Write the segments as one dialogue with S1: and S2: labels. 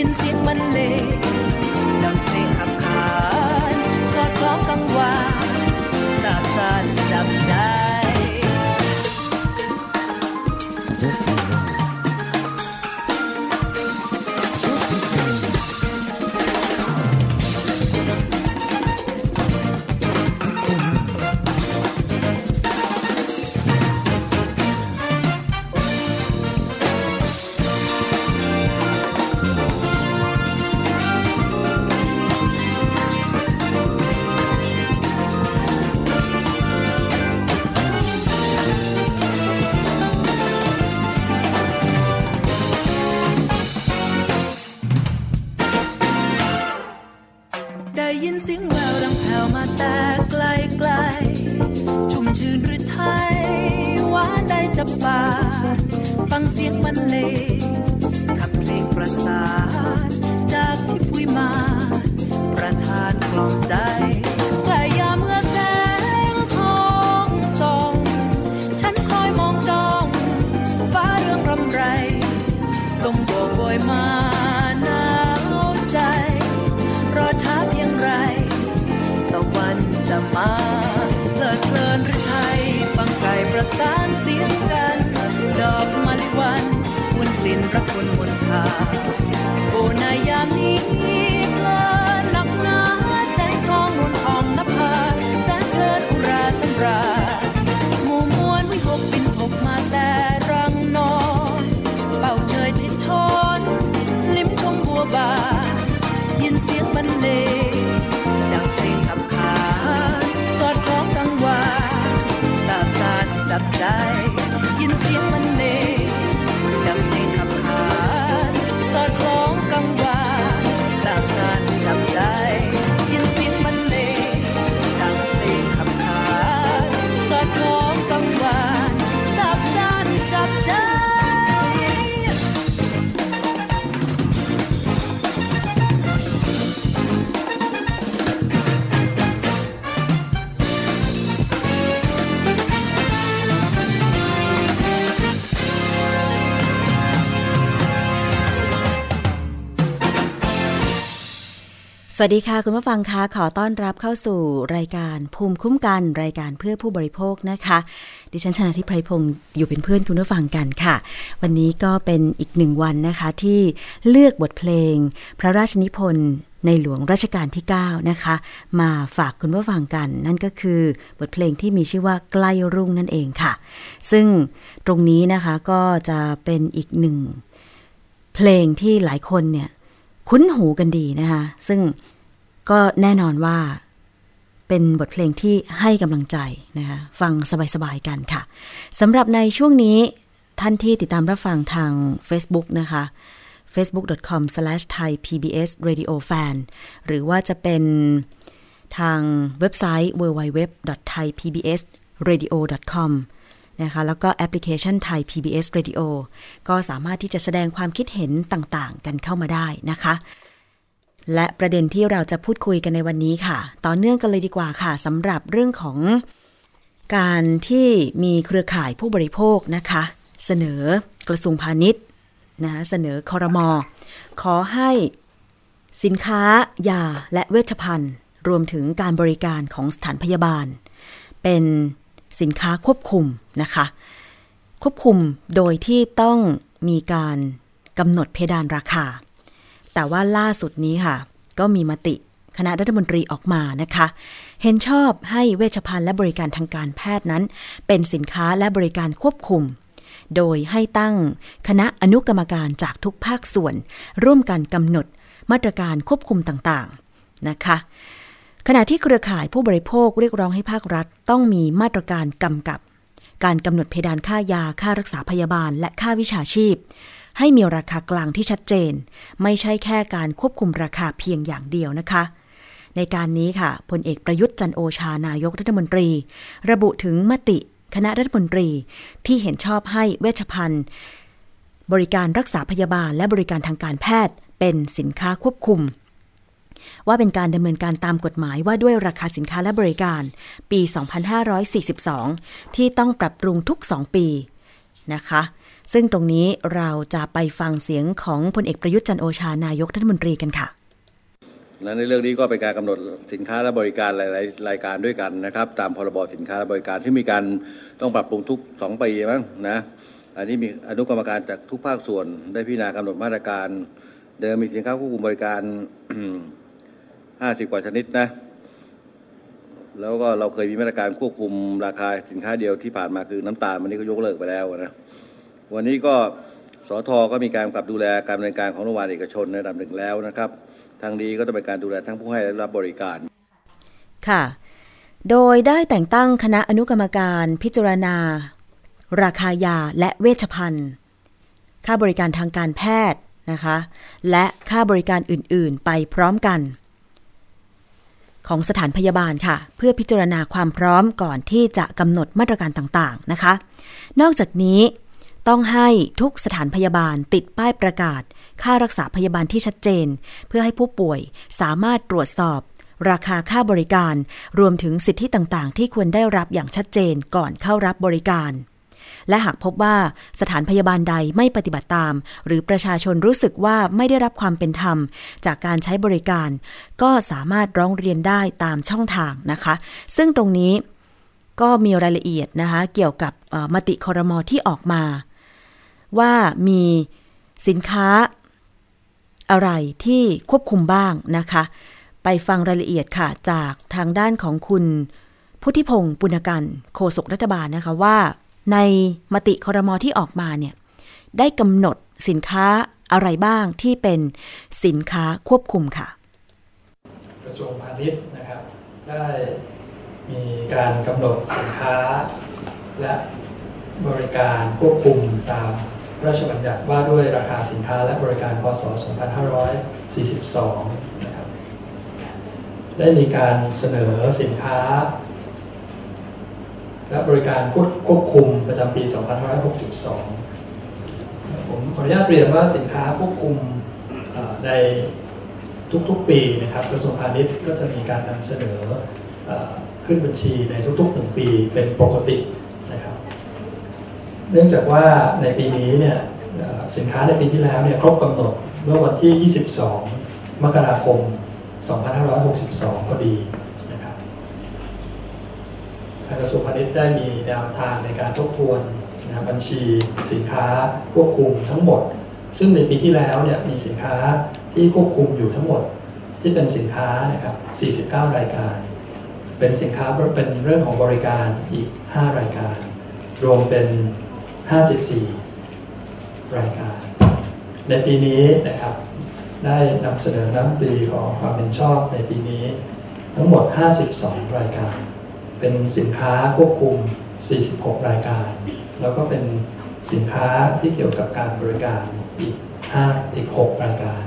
S1: ยินเสียงบรรเลงดังเพลงขับขานสอดคล้องกังวานสาบสานจับ
S2: สวัสดีค่ะ คุณผู้ฟังคะขอต้อนรับเข้าสู่รายการภูมิคุ้มกันรายการเพื่อผู้บริโภคนะคะ ดิฉันชนะทิพไพรพงศ์อยู่เป็นเพื่อนคุณผู้ฟังกันค่ะ วันนี้ก็เป็นอีกหนึ่งวันนะคะที่เลือกบทเพลง พระราชนิพนธ์ในหลวงรัชกาลที่ 9 นะคะ มาฝากคุณผู้ฟังกัน นั่นก็คือบทเพลงที่มีชื่อว่าใกล้รุ่งนั่นเองค่ะ ซึ่งตรงนี้นะคะก็จะเป็นอีกหนึ่งเพลงที่หลายคนเนี่ย คุ้นหูกันดีนะคะ ซึ่งก็แน่นอนว่าเป็นบทเพลงที่ให้กำลังใจนะคะ ฟังสบายๆกันค่ะสำหรับในช่วงนี้ท่านที่ติดตามรับฟังทาง Facebook นะคะ facebook.com/thaipbsradiofan หรือว่าจะเป็นทางเว็บไซต์ www.thaipbsradio.com นะคะ แล้วก็แอปพลิเคชันไทย PBS Radio ก็สามารถที่จะแสดงความคิดเห็นต่างๆ กันเข้ามาได้นะคะ และประเด็นที่เราจะพูดคุยกันในวันนี้ค่ะ ต่อเนื่องกันเลยดีกว่าค่ะสำหรับเรื่องของการที่มีเครือข่ายผู้บริโภคนะคะ เสนอกระทรวงพาณิชย์นะเสนอคอรมอขอให้สินค้ายาและเวชภัณฑ์ รวมถึงการบริการของสถานพยาบาล เป็น สินค้าควบคุมนะคะ ควบคุมโดยที่ต้องมีการกำหนดเพดานราคา แต่ว่าล่าสุดนี้ค่ะ ก็มีมติคณะรัฐมนตรีออกมานะคะ เห็นชอบให้เวชภัณฑ์และบริการทางการแพทย์นั้น เป็นสินค้าและบริการควบคุม โดยให้ตั้งคณะอนุกรรมการจากทุกภาคส่วน ร่วมกันกำหนดมาตรการควบคุมต่างๆนะคะ ขณะที่เครือข่ายผู้บริโภคเรียกร้องให้ภาครัฐ ต้องมีมาตรการกำกับ การกำหนดเพดานค่ายาค่ารักษาพยาบาล และค่าวิชาชีพ ให้มีราคากลางที่ชัดเจน ไม่ใช่แค่การควบคุมราคาเพียงอย่างเดียวนะคะ ในการนี้ค่ะพลเอกประยุทธ์จันโอชานายกรัฐมนตรี ระบุถึงมติคณะรัฐมนตรีที่เห็นชอบให้เวชภัณฑ์บริการรักษาพยาบาลและบริการทางการแพทย์เป็นสินค้าควบคุม ว่าเป็นการดำเนินการตามกฎหมายว่าด้วยราคาสินค้าและบริการ ปี 2542 ที่ต้องปรับปรุงทุก 2 ปีนะคะ ซึ่งตรงนี้เราจะไปฟังเสียงของพลเอกประยุทธ์จันโอชานายกรัฐมนตรีกันค่ะ
S3: และในเรื่องนี้ก็เป็นการกำหนดสินค้าและบริการหลายๆรายการด้วยกันนะครับ ตามพรบสินค้าและบริการที่มีการต้องปรับปรุงทุก 2 ปีมั้งนะอันนี้มีอนุกรรมการจากทุกภาคส่วนได้พิจารณากำหนดมาตรการ เดิมมีสินค้าควบคุมบริการ 50กว่าชนิดนะ แล้วก็เราเคยมีมาตรการควบคุมราคาสินค้าเดียวที่ผ่านมาคือน้ำตาลวันนี้ก็ยกเลิกไปแล้วนะ วันนี้ก็สทก็มีการกำกับดูแลการดำเนินการของโรงพยาบาลเอกชนในระดับหนึ่งแล้วนะครับ ทางนี้ก็ต้องเป็นการดูแลทั้งผู้ให้และรับบริการ
S2: ค่ะ โดยได้แต่งตั้งคณะอนุกรรมการพิจารณา ราคายาและเวชภัณฑ์ ค่าบริการทางการแพทย์นะคะ และค่าบริการอื่น ๆ ไปพร้อมกัน ของสถานพยาบาลค่ะ เพื่อพิจารณาความพร้อมก่อนที่จะกำหนดมาตรการต่างๆนะคะ นอกจากนี้ต้องให้ทุกสถานพยาบาลติดป้ายประกาศ ค่ารักษาพยาบาลที่ชัดเจน เพื่อให้ผู้ป่วยสามารถตรวจสอบ ราคาค่าบริการ รวมถึงสิทธิต่างๆ ที่ควรได้รับอย่างชัดเจนก่อนเข้ารับบริการ และหากพบว่าสถานพยาบาลใดไม่ปฏิบัติตาม หรือประชาชนรู้สึกว่าไม่ได้รับความเป็นธรรม จากการใช้บริการ ก็สามารถร้องเรียนได้ตามช่องทางนะคะ ซึ่งตรงนี้ก็มีรายละเอียดนะคะ เกี่ยวกับมติคอรมอที่ออกมา ว่ามีสินค้าอะไรที่ควบคุมบ้างนะคะ ไปฟังรายละเอียดค่ะจากทางด้านของคุณ พุทธิพงศ์ปุณกันโฆษกรัฐบาลนะคะว่า ในมติคอรมอที่ออกมาเนี่ยได้กำหนดสินค้าอะไรบ้างที่เป็นสินค้าควบคุมค่ะ
S4: กระทรวงพาณิชย์นะครับ ได้มีการกำหนดสินค้า และบริการควบคุมตามพระราชบัญญัติว่าด้วยราคาสินค้าและบริการพศ 2542 นะครับ ได้มีการเสนอสินค้า และบริการควบคุมประจำปี 2562 ผมขออนุญาตเรียนว่าสินค้าควบคุมในทุกๆปีนะครับกระทรวงพาณิชย์ก็จะมีการนำเสนอขึ้นบัญชีในทุกๆหนึ่งปีเป็นปกตินะครับ เนื่องจากว่าในปีนี้เนี่ยสินค้าในปีที่แล้วเนี่ยครบกำหนดเมื่อวันที่ 22 มกราคม 2562 พอดี กระทรวงพาณิชย์ได้มีแนวทางในการทบทวนนะบัญชีสินค้าควบคุมทั้งหมด ซึ่งในปีที่แล้วเนี่ยมีสินค้าที่ควบคุมอยู่ทั้งหมดที่เป็นสินค้านะครับ 49 รายการ เป็นสินค้าเป็นเรื่องของบริการอีก 5 รายการ รวมเป็น 54 รายการ ในปีนี้นะครับได้นำเสนอน้ำดีของความเป็นชอบในปีนี้ ทั้งหมด 52 รายการ เป็นสินค้าควบคุม 46 รายการ แล้วก็เป็นสินค้าที่เกี่ยวกับการบริการอีก5อีก 6 รายการ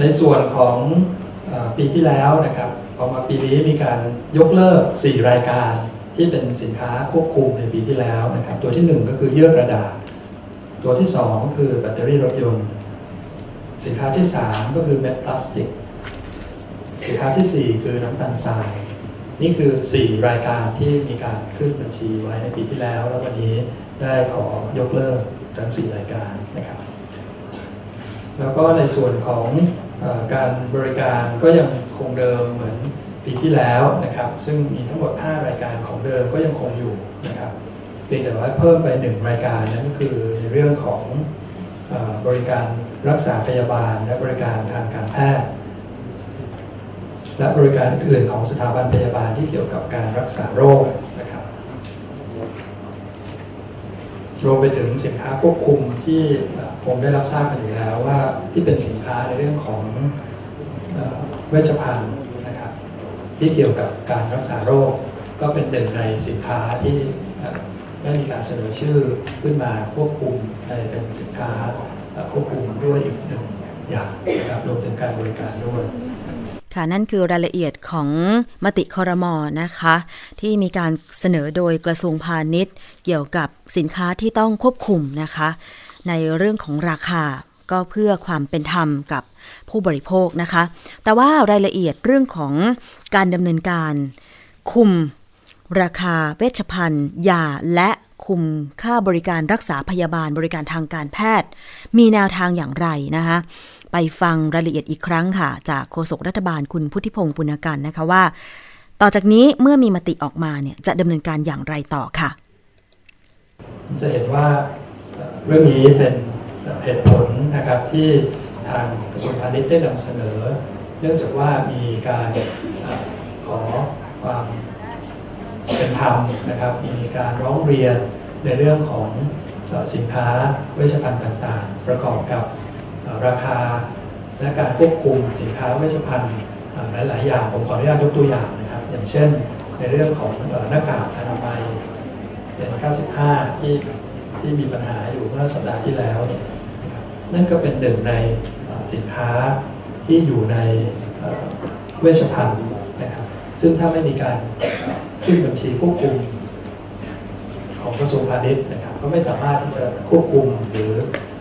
S4: ในส่วนของอปีที่แล้วนะครับพอมาปีนี้มีการยกเลิก 4 รายการที่เป็นสินค้าควบคุมในปีที่แล้วนะครับตัวที่ 1 ก็คือเยื่อกระดาษ ตัวที่2ก็คือแบตเตอรี่รถยนต์ สินค้าที่ 3 ก็คือเม็ดพลาสติก สินค้าทีสี่ 4 คือน้ำตาลทราย นี่คือ 4 รายการที่มีการขึ้นบัญชีไว้ในปีที่แล้ว แล้ววันนี้ได้ขอยกเลิกทั้ง 4 รายการนะครับ แล้วก็ในส่วนของอการบริการก็ยังคงเดิมเหมือนปีที่แล้วนะครับ ซึ่งมีทั้งหมด 5 รายการของเดิมก็ยังคงอยู่นะครับเพียงแต่ว่าเพิ่มไป 1 รายการนั่นก็คือในเรื่องของอบริการรักษาพยาบาลและบริการทางการแพทย์ และบริการอื่นๆของสถาบันพยาบาลที่เกี่ยวกับการรักษาโรคนะครับ รวมไปถึงสินค้าควบคุมที่เอ่อคงได้รับทราบกันอยู่แล้วว่าที่เป็นสินค้าในเรื่องของเวชภัณฑ์นะครับ ที่เกี่ยวกับการรักษาโรค ก็เป็นหนึ่งในสินค้าที่ได้มีการเสนอชื่อขึ้นมาควบคุมในเป็นสินค้าควบคุมด้วยอีกหนึ่งอย่างนะครับรวมถึงการบริการด้วย
S2: ค่ะนั่นคือรายละเอียดของมติคอรมอนะคะ ที่มีการเสนอโดยกระทรวงพาณิชย์ เกี่ยวกับสินค้าที่ต้องควบคุมนะคะ ในเรื่องของราคาก็เพื่อความเป็นธรรมกับผู้บริโภคนะคะ แต่ว่ารายละเอียดเรื่องของการดำเนินการ คุม ราคาเวชภัณฑ์ยาและคุมค่าบริการรักษาพยาบาลบริการทางการแพทย์ มีแนวทางอย่างไรนะคะ ไปฟังรายละเอียดอีกครั้งค่ะ จากโฆษกรัฐบาลคุณพุทธิพงศ์ปุณกันนะคะว่า ต่อจากนี้เมื่อมีมติออกมาเนี่ยจะดำเนินการอย่างไรต่อค่ะ
S4: จะเห็นว่าเรื่องนี้เป็นเหตุผลนะครับที่ทางกระทรวงพาณิชย์ได้นำเสนอ เนื่องจากว่ามีการขอความเป็นธรรมนะครับ มีการร้องเรียนในเรื่องของสินค้าเวชภัณฑ์ต่างๆ ประกอบกับ ราคา และการควบคุมสินค้าเวชภัณฑ์หลาย ๆ อย่าง ผมขออนุญาตยกตัวอย่างนะครับ อย่างเช่นในเรื่องของหน้ากากอนามัยเป็น95 ที่ที่มีปัญหาอยู่เมื่อสัปดาห์ที่แล้ว นั่นก็เป็นหนึ่งในสินค้าที่อยู่ในเอ่อเวชภัณฑ์นะครับ ซึ่งถ้าไม่มีการขึ้นบัญชีควบคุมของกระทรวงพาณิชย์นะครับ ก็ไม่สามารถที่จะควบคุมหรือ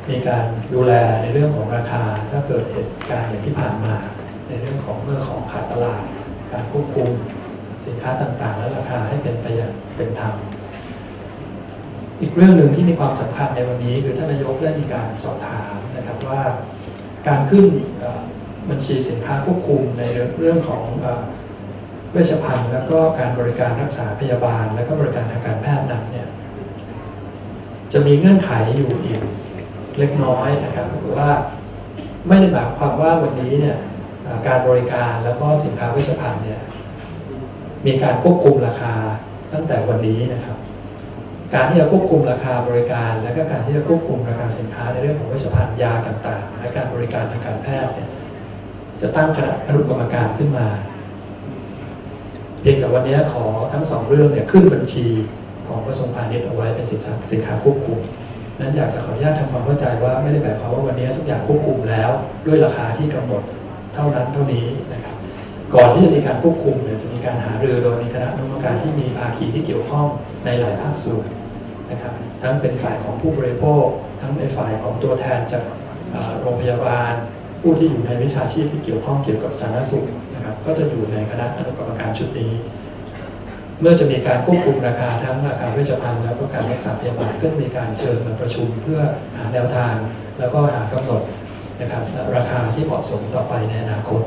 S4: มีการดูแลในเรื่องของราคา ถ้าเกิดเหตุการณ์อย่างที่ผ่านมา ในเรื่องของเมื่อของขาดตลาด การควบคุมสินค้าต่างๆ และราคาให้เป็นไปอย่างเป็นธรรมอีกเรื่องหนึ่งที่มีความสำคัญในวันนี้ คือท่านนายกได้มีการสอบถามนะครับว่า การขึ้นบัญชีสินค้าควบคุมในเรื่องของเวชภัณฑ์แล้วก็การบริการรักษาพยาบาล และก็บริการทางการแพทย์นั้นเนี่ยจะมีเงื่อนไขอยู่อีก เล็กน้อยนะครับก็คือว่าไม่ได้หมายความว่าวันนี้เนี่ยการบริการแล้วก็สินค้าเวชภัณฑ์เนี่ยมีการควบคุมราคาตั้งแต่วันนี้นะครับ การที่จะควบคุมราคาบริการ และก็การที่จะควบคุมราคาสินค้าในเรื่องของเวชภัณฑ์ยาต่างๆและการบริการทางการแพทย์เนี่ยจะตั้งคณะอนุกรรมการขึ้นมาเพียงแต่วันนี้ขอทั้งสองเรื่องเนี่ยขึ้นบัญชีของกระทรวงพาณิชย์เอาไว้เป็นสินค้าควบคุม นั้นอยากจะขออนุญาตทำความเข้าใจว่าไม่ได้หมายความว่าวันนี้ทุกอย่างควบคุมแล้วด้วยราคาที่กำหนดเท่านั้นเท่านี้นะครับ ก่อนที่จะมีการควบคุมเนี่ยจะมีการหารือโดยมีคณะอนุกรรมการที่มีภาคีที่เกี่ยวข้องในหลายภาคส่วนนะครับ ทั้งเป็นฝ่ายของผู้บริโภค ทั้งในฝ่ายของตัวแทนจากโรงพยาบาล ผู้ที่อยู่ในวิชาชีพที่เกี่ยวข้องเกี่ยวกับสาธารณสุขนะครับ ก็จะอยู่ในคณะอนุกรรมการชุดนี้ เมื่อจะมีการควบคุมราคาทั้งราคาเวชภัณฑ์แล้วก็การรักษาพยาบาลก็จะมีการเชิญมาประชุมเพื่อหาแนวทาง แล้วก็หากำหนดนะครับราคาที่เหมาะสมต่อไปในอนาคต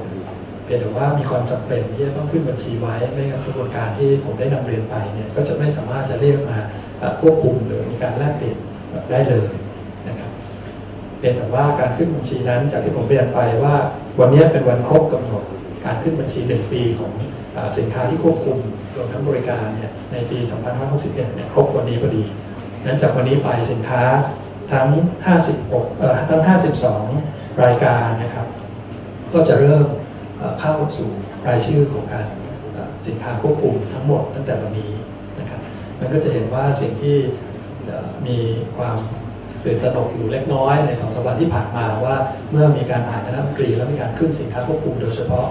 S4: เพียงแต่ว่ามีความจำเป็นที่จะต้องขึ้นบัญชีไว้ไม่งั้นกระบวนการที่ผมได้นำเรียนไปเนี่ยก็จะไม่สามารถจะเรียกมาควบคุมหรือมีการแลกเปลี่ยนได้เลยนะครับเพียงแต่ว่าการขึ้นบัญชีนั้นจากที่ผมเรียนไปว่า วันนี้เป็นวันครบกำหนดการขึ้นบัญชีหนึ่งปีของ สินค้าที่ควบคุมรวมทั้งบริการเนี่ยในปี 2561 เนี่ยครบวันนี้พอดีนั้นจากวันนี้ไปสินค้าทั้ง 56เอ่อทั้ง 52 รายการนะครับ ก็จะเริ่มเข้าสู่รายชื่อของการสินค้าควบคุมทั้งหมดตั้งแต่วันนี้นะครับมันก็จะเห็นว่าสิ่งที่มีความตื่นตระหนกอยู่เล็กน้อยในสองสัปดาห์ที่ผ่านมาว่าเมื่อมีการผ่านคณะรัฐมนตรีแล้วมีการขึ้นสินค้าควบคุมโดยเฉพาะ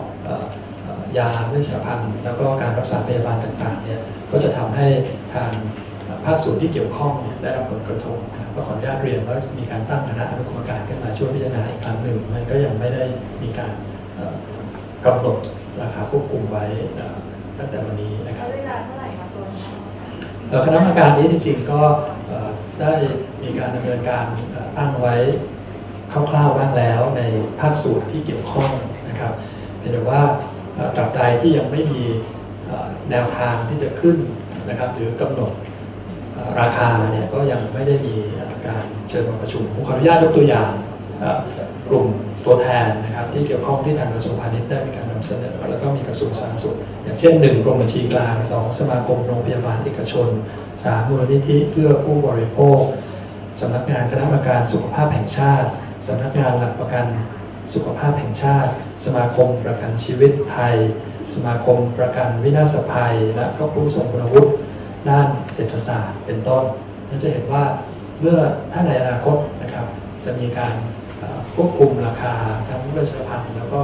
S4: ยาเวชภัณฑ์แล้วก็การรักษาพยาบาลต่างๆเนี่ยก็จะทำให้ทางภาคส่วนที่เกี่ยวข้องได้รับผลกระทบก็ขออนุญาตเรียนว่ามีการตั้งคณะอนุกรรมการขึ้นมาช่วยพิจารณาอีกครั้งหนึ่งมันก็ยังไม่ได้มีการกำหนดราคาควบคุมไว้ตั้งแต่วันนี้นะครับเวลาเท่าไหร่คะส่วนคณะกรรมการนี้จริงๆก็ได้มีการดำเนินการตั้งไว้คร่าวๆบ้างแล้วในภาคส่วนที่เกี่ยวข้องนะครับแต่ว่า ตราบใดที่ยังไม่มีแนวทางที่จะขึ้นนะครับ หรือกำหนดราคาเนี่ยก็ยังไม่ได้มีการเชิญมาประชุมผมขออนุญาตยกตัวอย่างกลุ่มตัวแทนนะครับที่เกี่ยวข้องที่ทางกระทรวงพาณิชย์ได้มีการนำเสนอ แล้วก็มีกระทรวงสาธารณสุขอย่างเช่น 1 กรมบัญชีกลาง 2 สมาคมโรงพยาบาลเอกชน 3 มูลนิธิเพื่อผู้บริโภคสำนักงานคณะกรรมการสุขภาพแห่งชาติสำนักงานหลักประกัน สุขภาพแห่งชาติ สมาคมประกันชีวิตภัย สมาคมประกันวินาศภัย และก็ผู้ทรงคุณวุฒิด้านเศรษฐศาสตร์ เป็นต้นเราจะเห็นว่าเมื่อถ้าในอนาคตนะครับจะมีการควบคุมราคาทั้งเวชภัณฑ์แล้วก็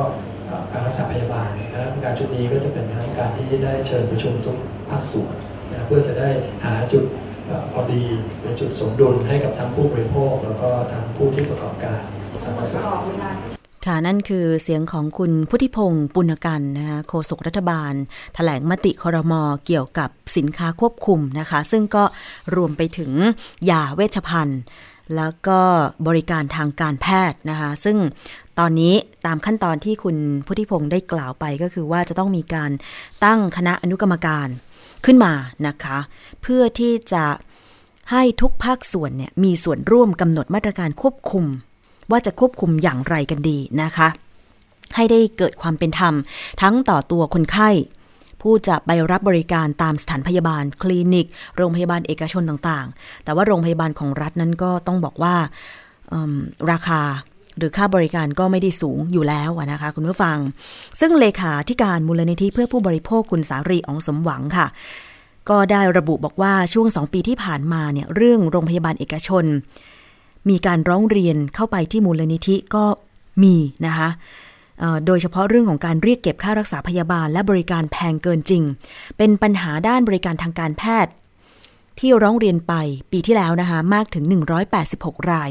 S4: การรักษาพยาบาลคณะกรรมการชุดนี้ก็จะเป็นคณะกรรมการที่ได้เชิญประชุมทุกภาคส่วนนะเพื่อจะได้หาจุดพอดีเป็นจุดสมดุลให้กับทั้งผู้บริโภค แล้วก็ทั้งผู้ที่ประกอบการสมรสุ
S2: ค่ะนั่นคือเสียงของคุณพุทธิพงศ์ปุณกันนะคะโฆษกรัฐบาลถแถลงมติคอรมอเกี่ยวกับสินค้าควบคุมนะคะ ซึ่งก็รวมไปถึงยาเวชภัณฑ์ แล้วก็บริการทางการแพทย์นะคะ ซึ่งตอนนี้ตามขั้นตอนที่คุณพุทธิพงศ์ได้กล่าวไปก็คือว่าจะต้องมีการตั้งคณะอนุกรรมการขึ้นมานะคะ เพื่อที่จะให้ทุกภาคส่วนเนี่ยมีส่วนร่วมกำหนดมาตรการควบคุม ว่าจะควบคุมอย่างไรกันดีนะคะ ให้ได้เกิดความเป็นธรรม ทั้งต่อตัวคนไข้ ผู้จะไปรับบริการตามสถานพยาบาล คลินิก โรงพยาบาลเอกชนต่างๆ แต่ว่าโรงพยาบาลของรัฐนั้นก็ต้องบอกว่าราคาหรือค่าบริการก็ไม่ได้สูงอยู่แล้วนะคะ คุณผู้ฟัง ซึ่งเลขาธิการมูลนิธิเพื่อผู้บริโภคคุณสารีอองสมหวังค่ะ ก็ได้ระบุบอกว่าช่วงสองปีที่ผ่านมาเนี่ยเรื่องโรงพยาบาลเอกชน มีการร้องเรียนเข้าไปที่มูลนิธิก็มีนะคะโดยเฉพาะเรื่องของการเรียกเก็บค่ารักษาพยาบาล และบริการแพงเกินจริง เป็นปัญหาด้านบริการทางการแพทย์ ที่ร้องเรียนไปปีที่แล้วนะคะมากถึง 186 ราย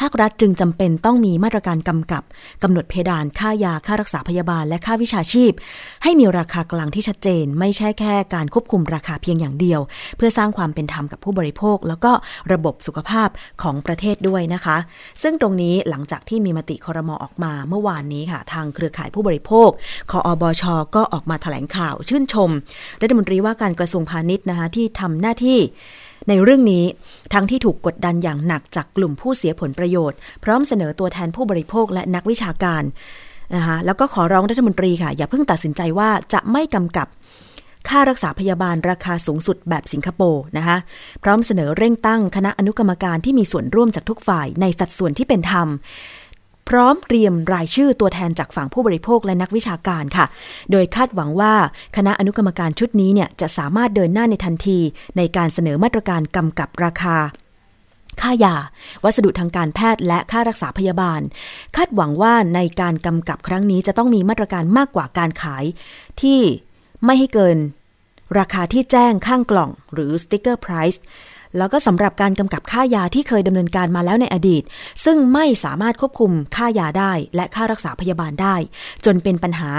S2: ภาครัฐจึงจำเป็นต้องมีมาตรการกำกับกำหนดเพดานค่ายาค่ารักษาพยาบาลและค่าวิชาชีพ ให้มีราคากลางที่ชัดเจน ไม่ใช่แค่การควบคุมราคาเพียงอย่างเดียว เพื่อสร้างความเป็นธรรมกับผู้บริโภค แล้วก็ระบบสุขภาพของประเทศด้วยนะคะ ซึ่งตรงนี้หลังจากที่มีมติคอรมอออกมาเมื่อวานนี้ค่ะ ทางเครือข่ายผู้บริโภคคออบชก็ออกมาแถลงข่าวชื่นชมรัฐมนตรีว่าการกระทรวงพาณิชย์นะคะที่ทำหน้าที่ ในเรื่องนี้ทั้งที่ถูกกดดันอย่างหนักจากกลุ่มผู้เสียผลประโยชน์ พร้อมเสนอตัวแทนผู้บริโภคและนักวิชาการนะคะแล้วก็ขอร้องรัฐมนตรีค่ะ อย่าเพิ่งตัดสินใจว่าจะไม่กำกับค่ารักษาพยาบาลราคาสูงสุดแบบสิงคโปร์นะคะพร้อมเสนอเร่งตั้งคณะอนุกรรมการที่มีส่วนร่วมจากทุกฝ่ายในสัดส่วนที่เป็นธรรม พร้อมเตรียมรายชื่อตัวแทนจากฝั่งผู้บริโภคและนักวิชาการค่ะ โดยคาดหวังว่าคณะอนุกรรมการชุดนี้เนี่ยจะสามารถเดินหน้าในทันที ในการเสนอมาตรการกำกับราคา ค่ายา วัสดุทางการแพทย์และค่ารักษาพยาบาล คาดหวังว่าในการกำกับครั้งนี้จะต้องมีมาตรการมากกว่าการขาย ที่ไม่ให้เกิน ราคาที่แจ้งข้างกล่อง หรือสติ๊กเกอร์ไพรซ์ แล้วก็สำหรับการกำกับค่ายาที่เคยดำเนินการมาแล้วในอดีต ซึ่งไม่สามารถควบคุมค่ายาได้ และค่ารักษาพยาบาลได้ จนเป็นปัญหา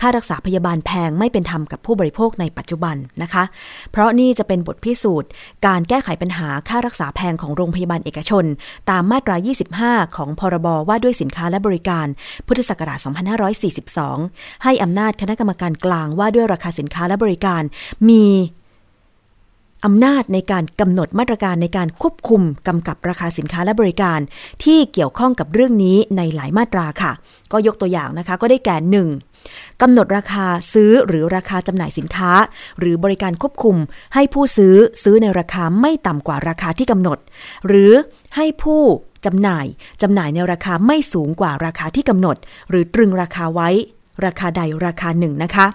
S2: ค่ารักษาพยาบาลแพงไม่เป็นธรรมกับผู้บริโภคในปัจจุบันนะคะ เพราะนี่จะเป็นบทพิสูจน์ การแก้ไขปัญหาค่ารักษาแพงของโรงพยาบาลเอกชน ตามมาตรา 25 ของพรบว่าด้วยสินค้าและบริการ พุทธศักราช 2542 ให้อำนาจคณะกรรมการกลางว่าด้วยราคาสินค้าและบริการ มี อำนาจในการกำหนดมาตรการในการควบคุมกำกับราคาสินค้าและบริการ ที่เกี่ยวข้องกับเรื่องนี้ในหลายมาตราค่ะ ก็ยกตัวอย่างนะคะก็ได้แก่หนึ่งกำหนดราคาซื้อหรือราคาจำหน่ายสินค้า หรือบริการควบคุม ให้ผู้ซื้อซื้อในราคาไม่ต่ำกว่าราคาที่กำหนด หรือให้ผู้จำหน่ายจำหน่ายในราคาไม่สูงกว่าราคาที่กำหนด หรือตรึงราคาไว้ ราคาใดราคาหนึ่งนะคะ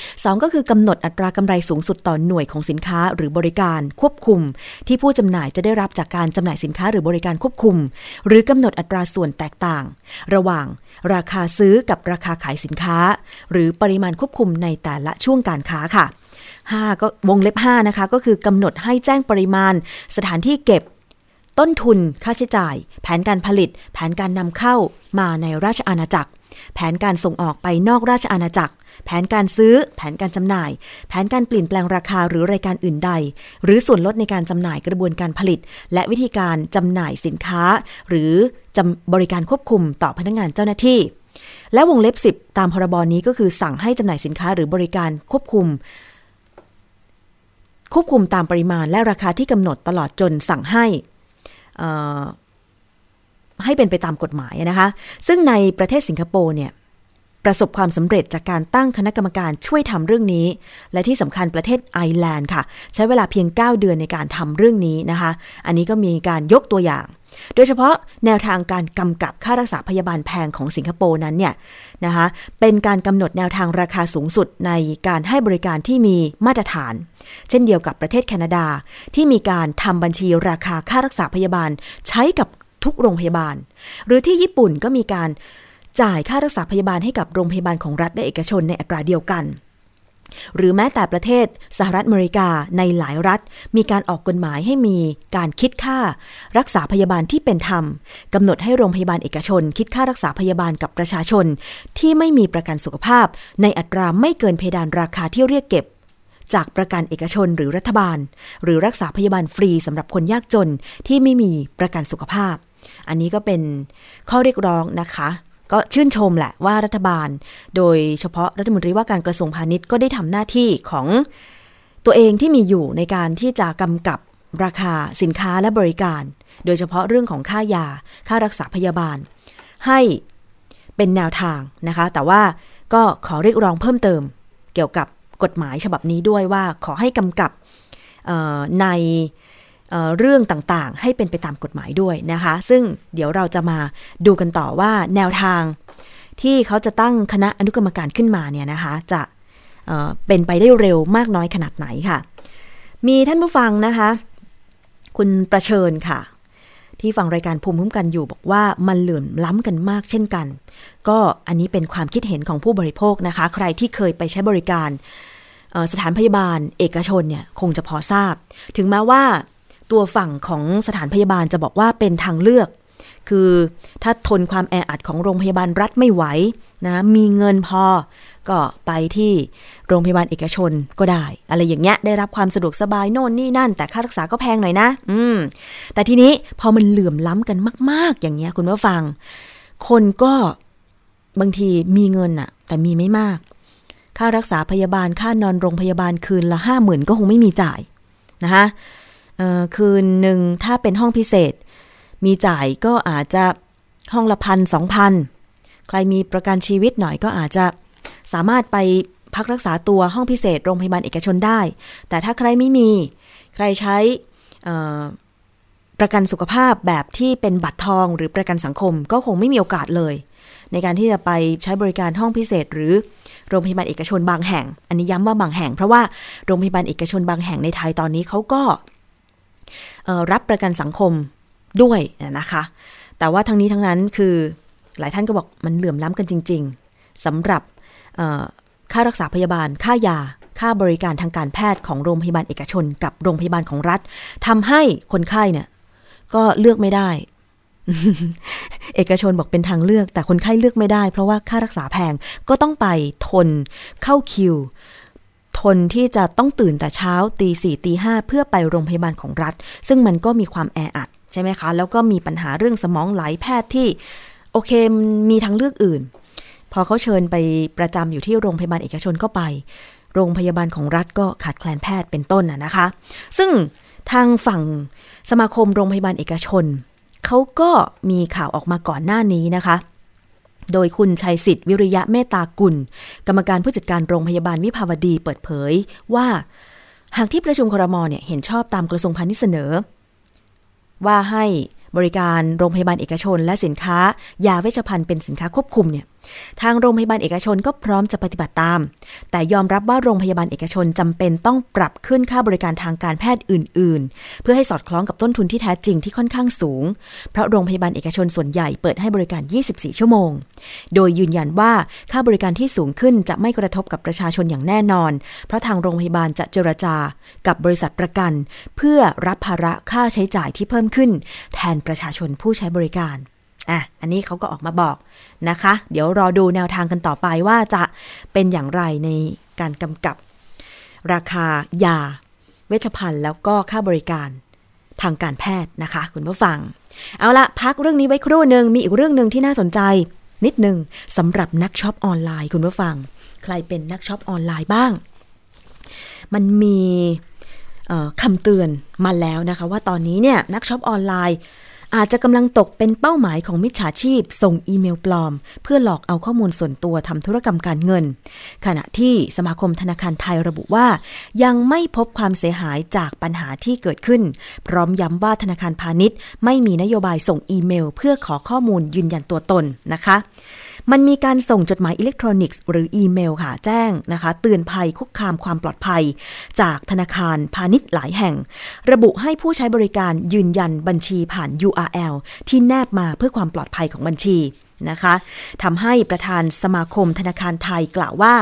S2: 2 ก็คือกำหนดอัตรากำไรสูงสุดต่อหน่วยของสินค้าหรือบริการควบคุม ที่ผู้จำหน่ายจะได้รับจากการจำหน่ายสินค้าหรือบริการควบคุม หรือกำหนดอัตราส่วนแตกต่าง ระหว่างราคาซื้อกับราคาขายสินค้า หรือปริมาณควบคุมในแต่ละช่วงการค้าค่ะ 5 ก็วงเล็บ 5 นะคะ ก็คือกำหนดให้แจ้งปริมาณ สถานที่เก็บ ต้นทุน ค่าใช้จ่าย แผนการผลิต แผนการนำเข้ามาในราชอาณาจักร แผนการส่งออกไปนอกราชอาณาจักร แผนการซื้อ แผนการจำหน่าย แผนการเปลี่ยนแปลงราคาหรือรายการอื่นใด หรือส่วนลดในการจำหน่ายกระบวนการผลิต และวิธีการจำหน่ายสินค้า หรือบริการควบคุมต่อพนักงานเจ้าหน้าที่ และวงเล็บ 10 ตามพรบนี้ก็คือสั่งให้จำหน่ายสินค้าหรือบริการควบคุม ควบคุมตามปริมาณและราคาที่กำหนดตลอดจนสั่งให้ให้เป็นไปตามกฎหมายนะคะ ซึ่งในประเทศสิงคโปร์เนี่ย ประสบความสำเร็จจากการตั้งคณะกรรมการช่วยทำเรื่องนี้ และที่สำคัญประเทศไอร์แลนด์ค่ะ ใช้เวลาเพียง 9 เดือนในการทำเรื่องนี้นะคะ อันนี้ก็มีการยกตัวอย่าง โดยเฉพาะแนวทางการกำกับค่ารักษาพยาบาลแพงของสิงคโปร์นั้นเนี่ยนะคะเป็นการกำหนดแนวทางราคาสูงสุดในการให้บริการที่มีมาตรฐาน เช่นเดียวกับประเทศแคนาดา ที่มีการทำบัญชีราคาค่ารักษาพยาบาล ใช้กับทุกโรงพยาบาล หรือที่ญี่ปุ่นก็มีการ จ่ายค่ารักษาพยาบาลให้กับโรงพยาบาลของรัฐและเอกชนในอัตราเดียวกัน หรือแม้แต่ประเทศสหรัฐอเมริกาในหลายรัฐ มีการออกกฎหมายให้มีการคิดค่า รักษาพยาบาลที่เป็นธรรมกำหนดให้โรงพยาบาลเอกชน คิดค่ารักษาพยาบาลกับประชาชน ที่ไม่มีประกันสุขภาพ ในอัตราไม่เกินเพดานราคาที่เรียกเก็บจากประกันเอกชนหรือรัฐบาล หรือรักษาพยาบาลฟรีสำหรับคนยากจนที่ไม่มีประกันสุขภาพ อันนี้ก็เป็นข้อเรียกร้องนะคะ ก็ชื่นชมแหละว่ารัฐบาล โดยเฉพาะรัฐมนตรีว่าการกระทรวงพาณิชย์ก็ได้ทำหน้าที่ของตัวเองที่มีอยู่ในการที่จะกำกับราคาสินค้าและบริการ โดยเฉพาะเรื่องของค่ายา ค่ารักษาพยาบาล ให้เป็นแนวทางนะคะ แต่ว่าก็ขอเรียกร้องเพิ่มเติม เกี่ยวกับกฎหมายฉบับนี้ด้วยว่าขอให้กำกับใน เรื่องต่างๆ ให้เป็นไปตามกฎหมายด้วยนะคะ ซึ่งเดี๋ยวเราจะมาดูกันต่อว่าแนวทางที่เขาจะตั้งคณะอนุกรรมการขึ้นมาเนี่ยนะคะ จะเเป็นไปได้เร็วมากน้อยขนาดไหนค่ะ มีท่านผู้ฟังนะคะ คุณประเชิญค่ะ ที่ฟังรายการภูมิคุ้มกันอยู่บอกว่ามันเหลื่อมล้ำกันมากเช่นกัน ก็อันนี้เป็นความคิดเห็นของผู้บริโภคนะคะ ใครที่เคยไปใช้บริการสถานพยาบาลเอกชนเนี่ยคงจะพอทราบ ถึงแม้ว่า ตัวฝั่งของสถานพยาบาลจะบอกว่าเป็นทางเลือก คือถ้าทนความแออัดของโรงพยาบาลรัฐไม่ไหวนะมีเงินพอก็ไปที่โรงพยาบาลเอกชนก็ได้ อะไรอย่างเงี้ยได้รับความสะดวกสบายโน่นนี่นั่น แต่ค่ารักษาก็แพงหน่อยนะ อืม แต่ทีนี้พอมันเหลื่อมล้ำกันมาก ๆ อย่างเงี้ยคุณผู้ฟัง คนก็บางทีมีเงินอะแต่มีไม่มาก ค่ารักษาพยาบาลค่านอนโรงพยาบาลคืนละห้าหมื่นก็คงไม่มีจ่ายนะคะ คืนหนึ่งถ้าเป็นห้องพิเศษ มีจ่ายก็อาจจะห้องละพันสองพันใครมีประกันชีวิตหน่อยก็อาจจะสามารถไปพักรักษาตัวห้องพิเศษโรงพยาบาลเอกชนได้ แต่ถ้าใครไม่มี ใครใช้ประกันสุขภาพแบบที่เป็นบัตรทองหรือประกันสังคมก็คงไม่มีโอกาสเลย ในการที่จะไปใช้บริการห้องพิเศษ หรือโรงพยาบาลเอกชนบางแห่ง อันนี้ย้ำว่าบางแห่ง เพราะว่าโรงพยาบาลเอกชนบางแห่งในไทยตอนนี้เขาก็ รับประกันสังคมด้วยนะคะ แต่ว่าทั้งนี้ทั้งนั้นคือหลายท่านก็บอกมันเหลื่อมล้ำกันจริง ๆสำหรับค่ารักษาพยาบาล ค่ายา ค่าบริการทางการแพทย์ของโรงพยาบาลเอกชน กับโรงพยาบาลของรัฐทำให้คนไข้เนี่ย ก็เลือกไม่ได้ เอกชนบอกเป็นทางเลือก แต่คนไข้เลือกไม่ได้ เพราะว่าค่ารักษาแพงก็ต้องไปทนเข้าคิว ทนที่จะต้องตื่นแต่เช้าตีสี่ตีห้าเพื่อไปโรงพยาบาลของรัฐ ซึ่งมันก็มีความแออัดใช่ไหมคะ แล้วก็มีปัญหาเรื่องสมองไหลแพทย์ที่ โอเคมีทางเลือกอื่น พอเขาเชิญไปประจำอยู่ที่โรงพยาบาลเอกชนก็ไป โรงพยาบาลของรัฐก็ขาดแคลนแพทย์เป็นต้นนะคะ ซึ่งทางฝั่งสมาคมโรงพยาบาลเอกชนเขาก็มีข่าวออกมาก่อนหน้านี้นะคะ โดยคุณชัยสิทธิ์วิริยะเมตตากุล กรรมการผู้จัดการโรงพยาบาลวิภาวดีเปิดเผยว่า หากที่ประชุมครมเนี่ยเห็นชอบตามกระทรวงพาณิชย์เสนอ ว่าให้บริการโรงพยาบาลเอกชน และสินค้ายาเวชภัณฑ์เป็นสินค้าควบคุมเนี่ย ทางโรงพยาบาลเอกชนก็พร้อมจะปฏิบัติตาม แต่ยอมรับว่าโรงพยาบาลเอกชนจำเป็นต้องปรับขึ้นค่าบริการทางการแพทย์อื่น ๆ เพื่อให้สอดคล้องกับต้นทุนที่แท้จริงที่ค่อนข้างสูง เพราะโรงพยาบาลเอกชนส่วนใหญ่เปิดให้บริการ 24 ชั่วโมง โดยยืนยันว่าค่าบริการที่สูงขึ้นจะไม่กระทบกับประชาชนอย่างแน่นอน เพราะทางโรงพยาบาลจะเจรจา กับบริษัทประกัน เพื่อรับภาระค่าใช้จ่ายที่เพิ่มขึ้น แทนประชาชนผู้ใช้บริการ อะ อันนี้เขาก็ออกมาบอกนะคะ เดี๋ยวรอดูแนวทางกันต่อไปว่าจะเป็นอย่างไรในการกำกับ ราคายา เวชภัณฑ์แล้วก็ค่าบริการทางการแพทย์นะคะ คุณผู้ฟัง เอาละพักเรื่องนี้ไว้ครู่หนึ่งมีอีกเรื่องหนึ่งที่น่าสนใจ นิดหนึ่งสำหรับนักช็อปออนไลน์คุณผู้ฟัง ใครเป็นนักช็อปออนไลน์บ้าง มันมีคำเตือนมาแล้วนะคะ ว่าตอนนี้เนี่ยนักช็อปออนไลน์ อาจจะกำลังตกเป็นเป้าหมายของมิจฉาชีพ ส่งอีเมลปลอม เพื่อหลอกเอาข้อมูลส่วนตัวทำธุรกรรมการเงิน ขณะที่สมาคมธนาคารไทยระบุว่า ยังไม่พบความเสียหายจากปัญหาที่เกิดขึ้น พร้อมย้ำว่าธนาคารพาณิชย์ ไม่มีนโยบายส่งอีเมล เพื่อขอข้อมูลยืนยันตัวตนนะคะ มันมีการส่งจดหมายอิเล็กทรอนิกส์หรืออีเมลค่ะแจ้งนะคะ เตือนภัยคุกคามความปลอดภัย จากธนาคารพาณิชย์หลายแห่ง ระบุให้ผู้ใช้บริการยืนยันบัญชีผ่าน URL ที่แนบมาเพื่อความปลอดภัยของบัญชีนะคะทำให้ประธานสมาคมธนาคารไทยกล่าวว่า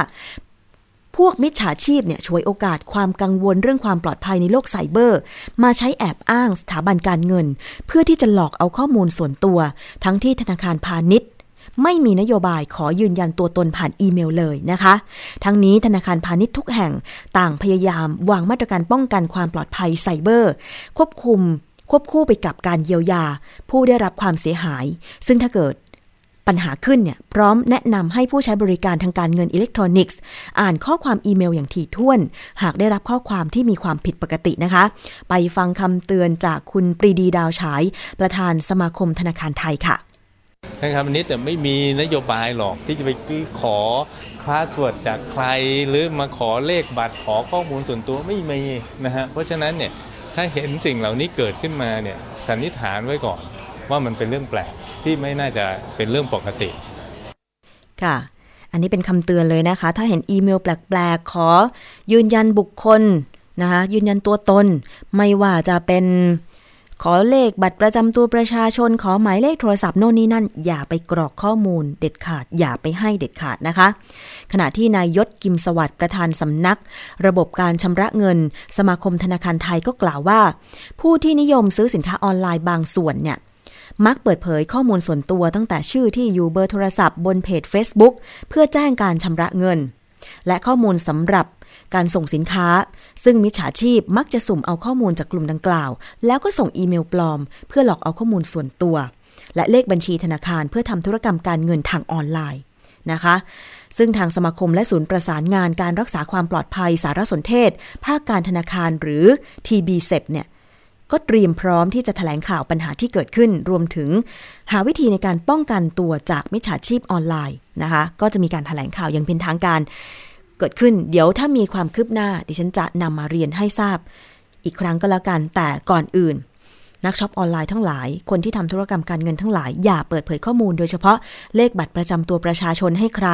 S2: พวกมิจฉาชีพเนี่ยช่วยโอกาสความกังวลเรื่องความปลอดภัยในโลกไซเบอร์ มาใช้แอบอ้างสถาบันการเงิน เพื่อที่จะหลอกเอาข้อมูลส่วนตัว ทั้งที่ธนาคารพาณิชย์ไม่มีนโยบายขอยืนยันตัวตนผ่านอีเมลเลยนะคะ ทั้งนี้ธนาคารพาณิชย์ทุกแห่งต่างพยายามวางมาตรการป้องกันความปลอดภัยไซเบอร์ ควบคุม ควบคู่ไปกับการเยียวยา ผู้ได้รับความเสียหาย ซึ่งถ้าเกิดปัญหาขึ้นเนี่ยพร้อมแนะนำให้ผู้ใช้บริการทางการเงินอิเล็กทรอนิกส์ อ่านข้อความอีเมลอย่างถี่ถ้วน หากได้รับข้อความที่มีความผิดปกตินะคะ ไปฟังคำเตือนจากคุณปรีดีดาวฉาย ประธานสมาคมธนาคารไทยค่ะ
S5: ธนาคารนี้แต่ไม่มีนโยบายหรอกที่จะไปขอ password จากใคร หรือมาขอเลขบัตรขอข้อมูลส่วนตัวไม่มีนะฮะเพราะฉะนั้นเนี่ย ถ้าเห็นสิ่งเหล่านี้เกิดขึ้นมาเนี่ยสันนิษฐานไว้ก่อนว่ามันเป็นเรื่องแปลกที่ไม่น่าจะเป็นเรื่องปกติ
S2: ค่ะ อันนี้เป็นคำเตือนเลยนะคะ ถ้าเห็นอีเมลแปลกๆ ขอ ยืนยันบุคคลนะคะยืนยันตัวตน ไม่ว่าจะเป็น ขอเลขบัตรประจำตัวประชาชน ขอหมายเลขโทรศัพท์โน่นนี่นั่น อย่าไปกรอกข้อมูลเด็ดขาด อย่าไปให้เด็ดขาดนะคะ ขณะที่นายยศกิมสวัสดิ์ประธานสำนัก ระบบการชำระเงิน สมาคมธนาคารไทยก็กล่าวว่า ผู้ที่นิยมซื้อสินค้าออนไลน์บางส่วนเนี่ยมักเปิดเผยข้อมูลส่วนตัวตั้งแต่ชื่อที่อยู่เบอร์โทรศัพท์บนเพจ Facebook เพื่อแจ้งการชำระเงิน และข้อมูลสำหรับ การส่งสินค้า ซึ่งมิจฉาชีพมักจะสุ่มเอาข้อมูลจากกลุ่มดังกล่าว แล้วก็ส่งอีเมลปลอม เพื่อหลอกเอาข้อมูลส่วนตัว และเลขบัญชีธนาคารเพื่อทำธุรกรรมการเงินทางออนไลน์นะคะ ซึ่งทางสมาคมและศูนย์ประสานงานการรักษาความปลอดภัยสารสนเทศ ภาคการธนาคารหรือ TBSEP เนี่ยก็เตรียมพร้อมที่จะถแถลงข่าวปัญหาที่เกิดขึ้น รวมถึงหาวิธีในการป้องกันตัวจากมิจฉาชีพออนไลน์นะคะ ก็จะมีการถแถลงข่าวอย่างเป็นทางการ เกิดขึ้น เดี๋ยวถ้ามีความคืบหน้า ดิฉันจะนำมาเรียนให้ทราบ อีกครั้งก็แล้วกัน แต่ก่อนอื่น นักช็อปออนไลน์ทั้งหลาย คนที่ทำธุรกรรมการเงินทั้งหลาย อย่าเปิดเผยข้อมูล โดยเฉพาะเลขบัตรประจำตัวประชาชนให้ใคร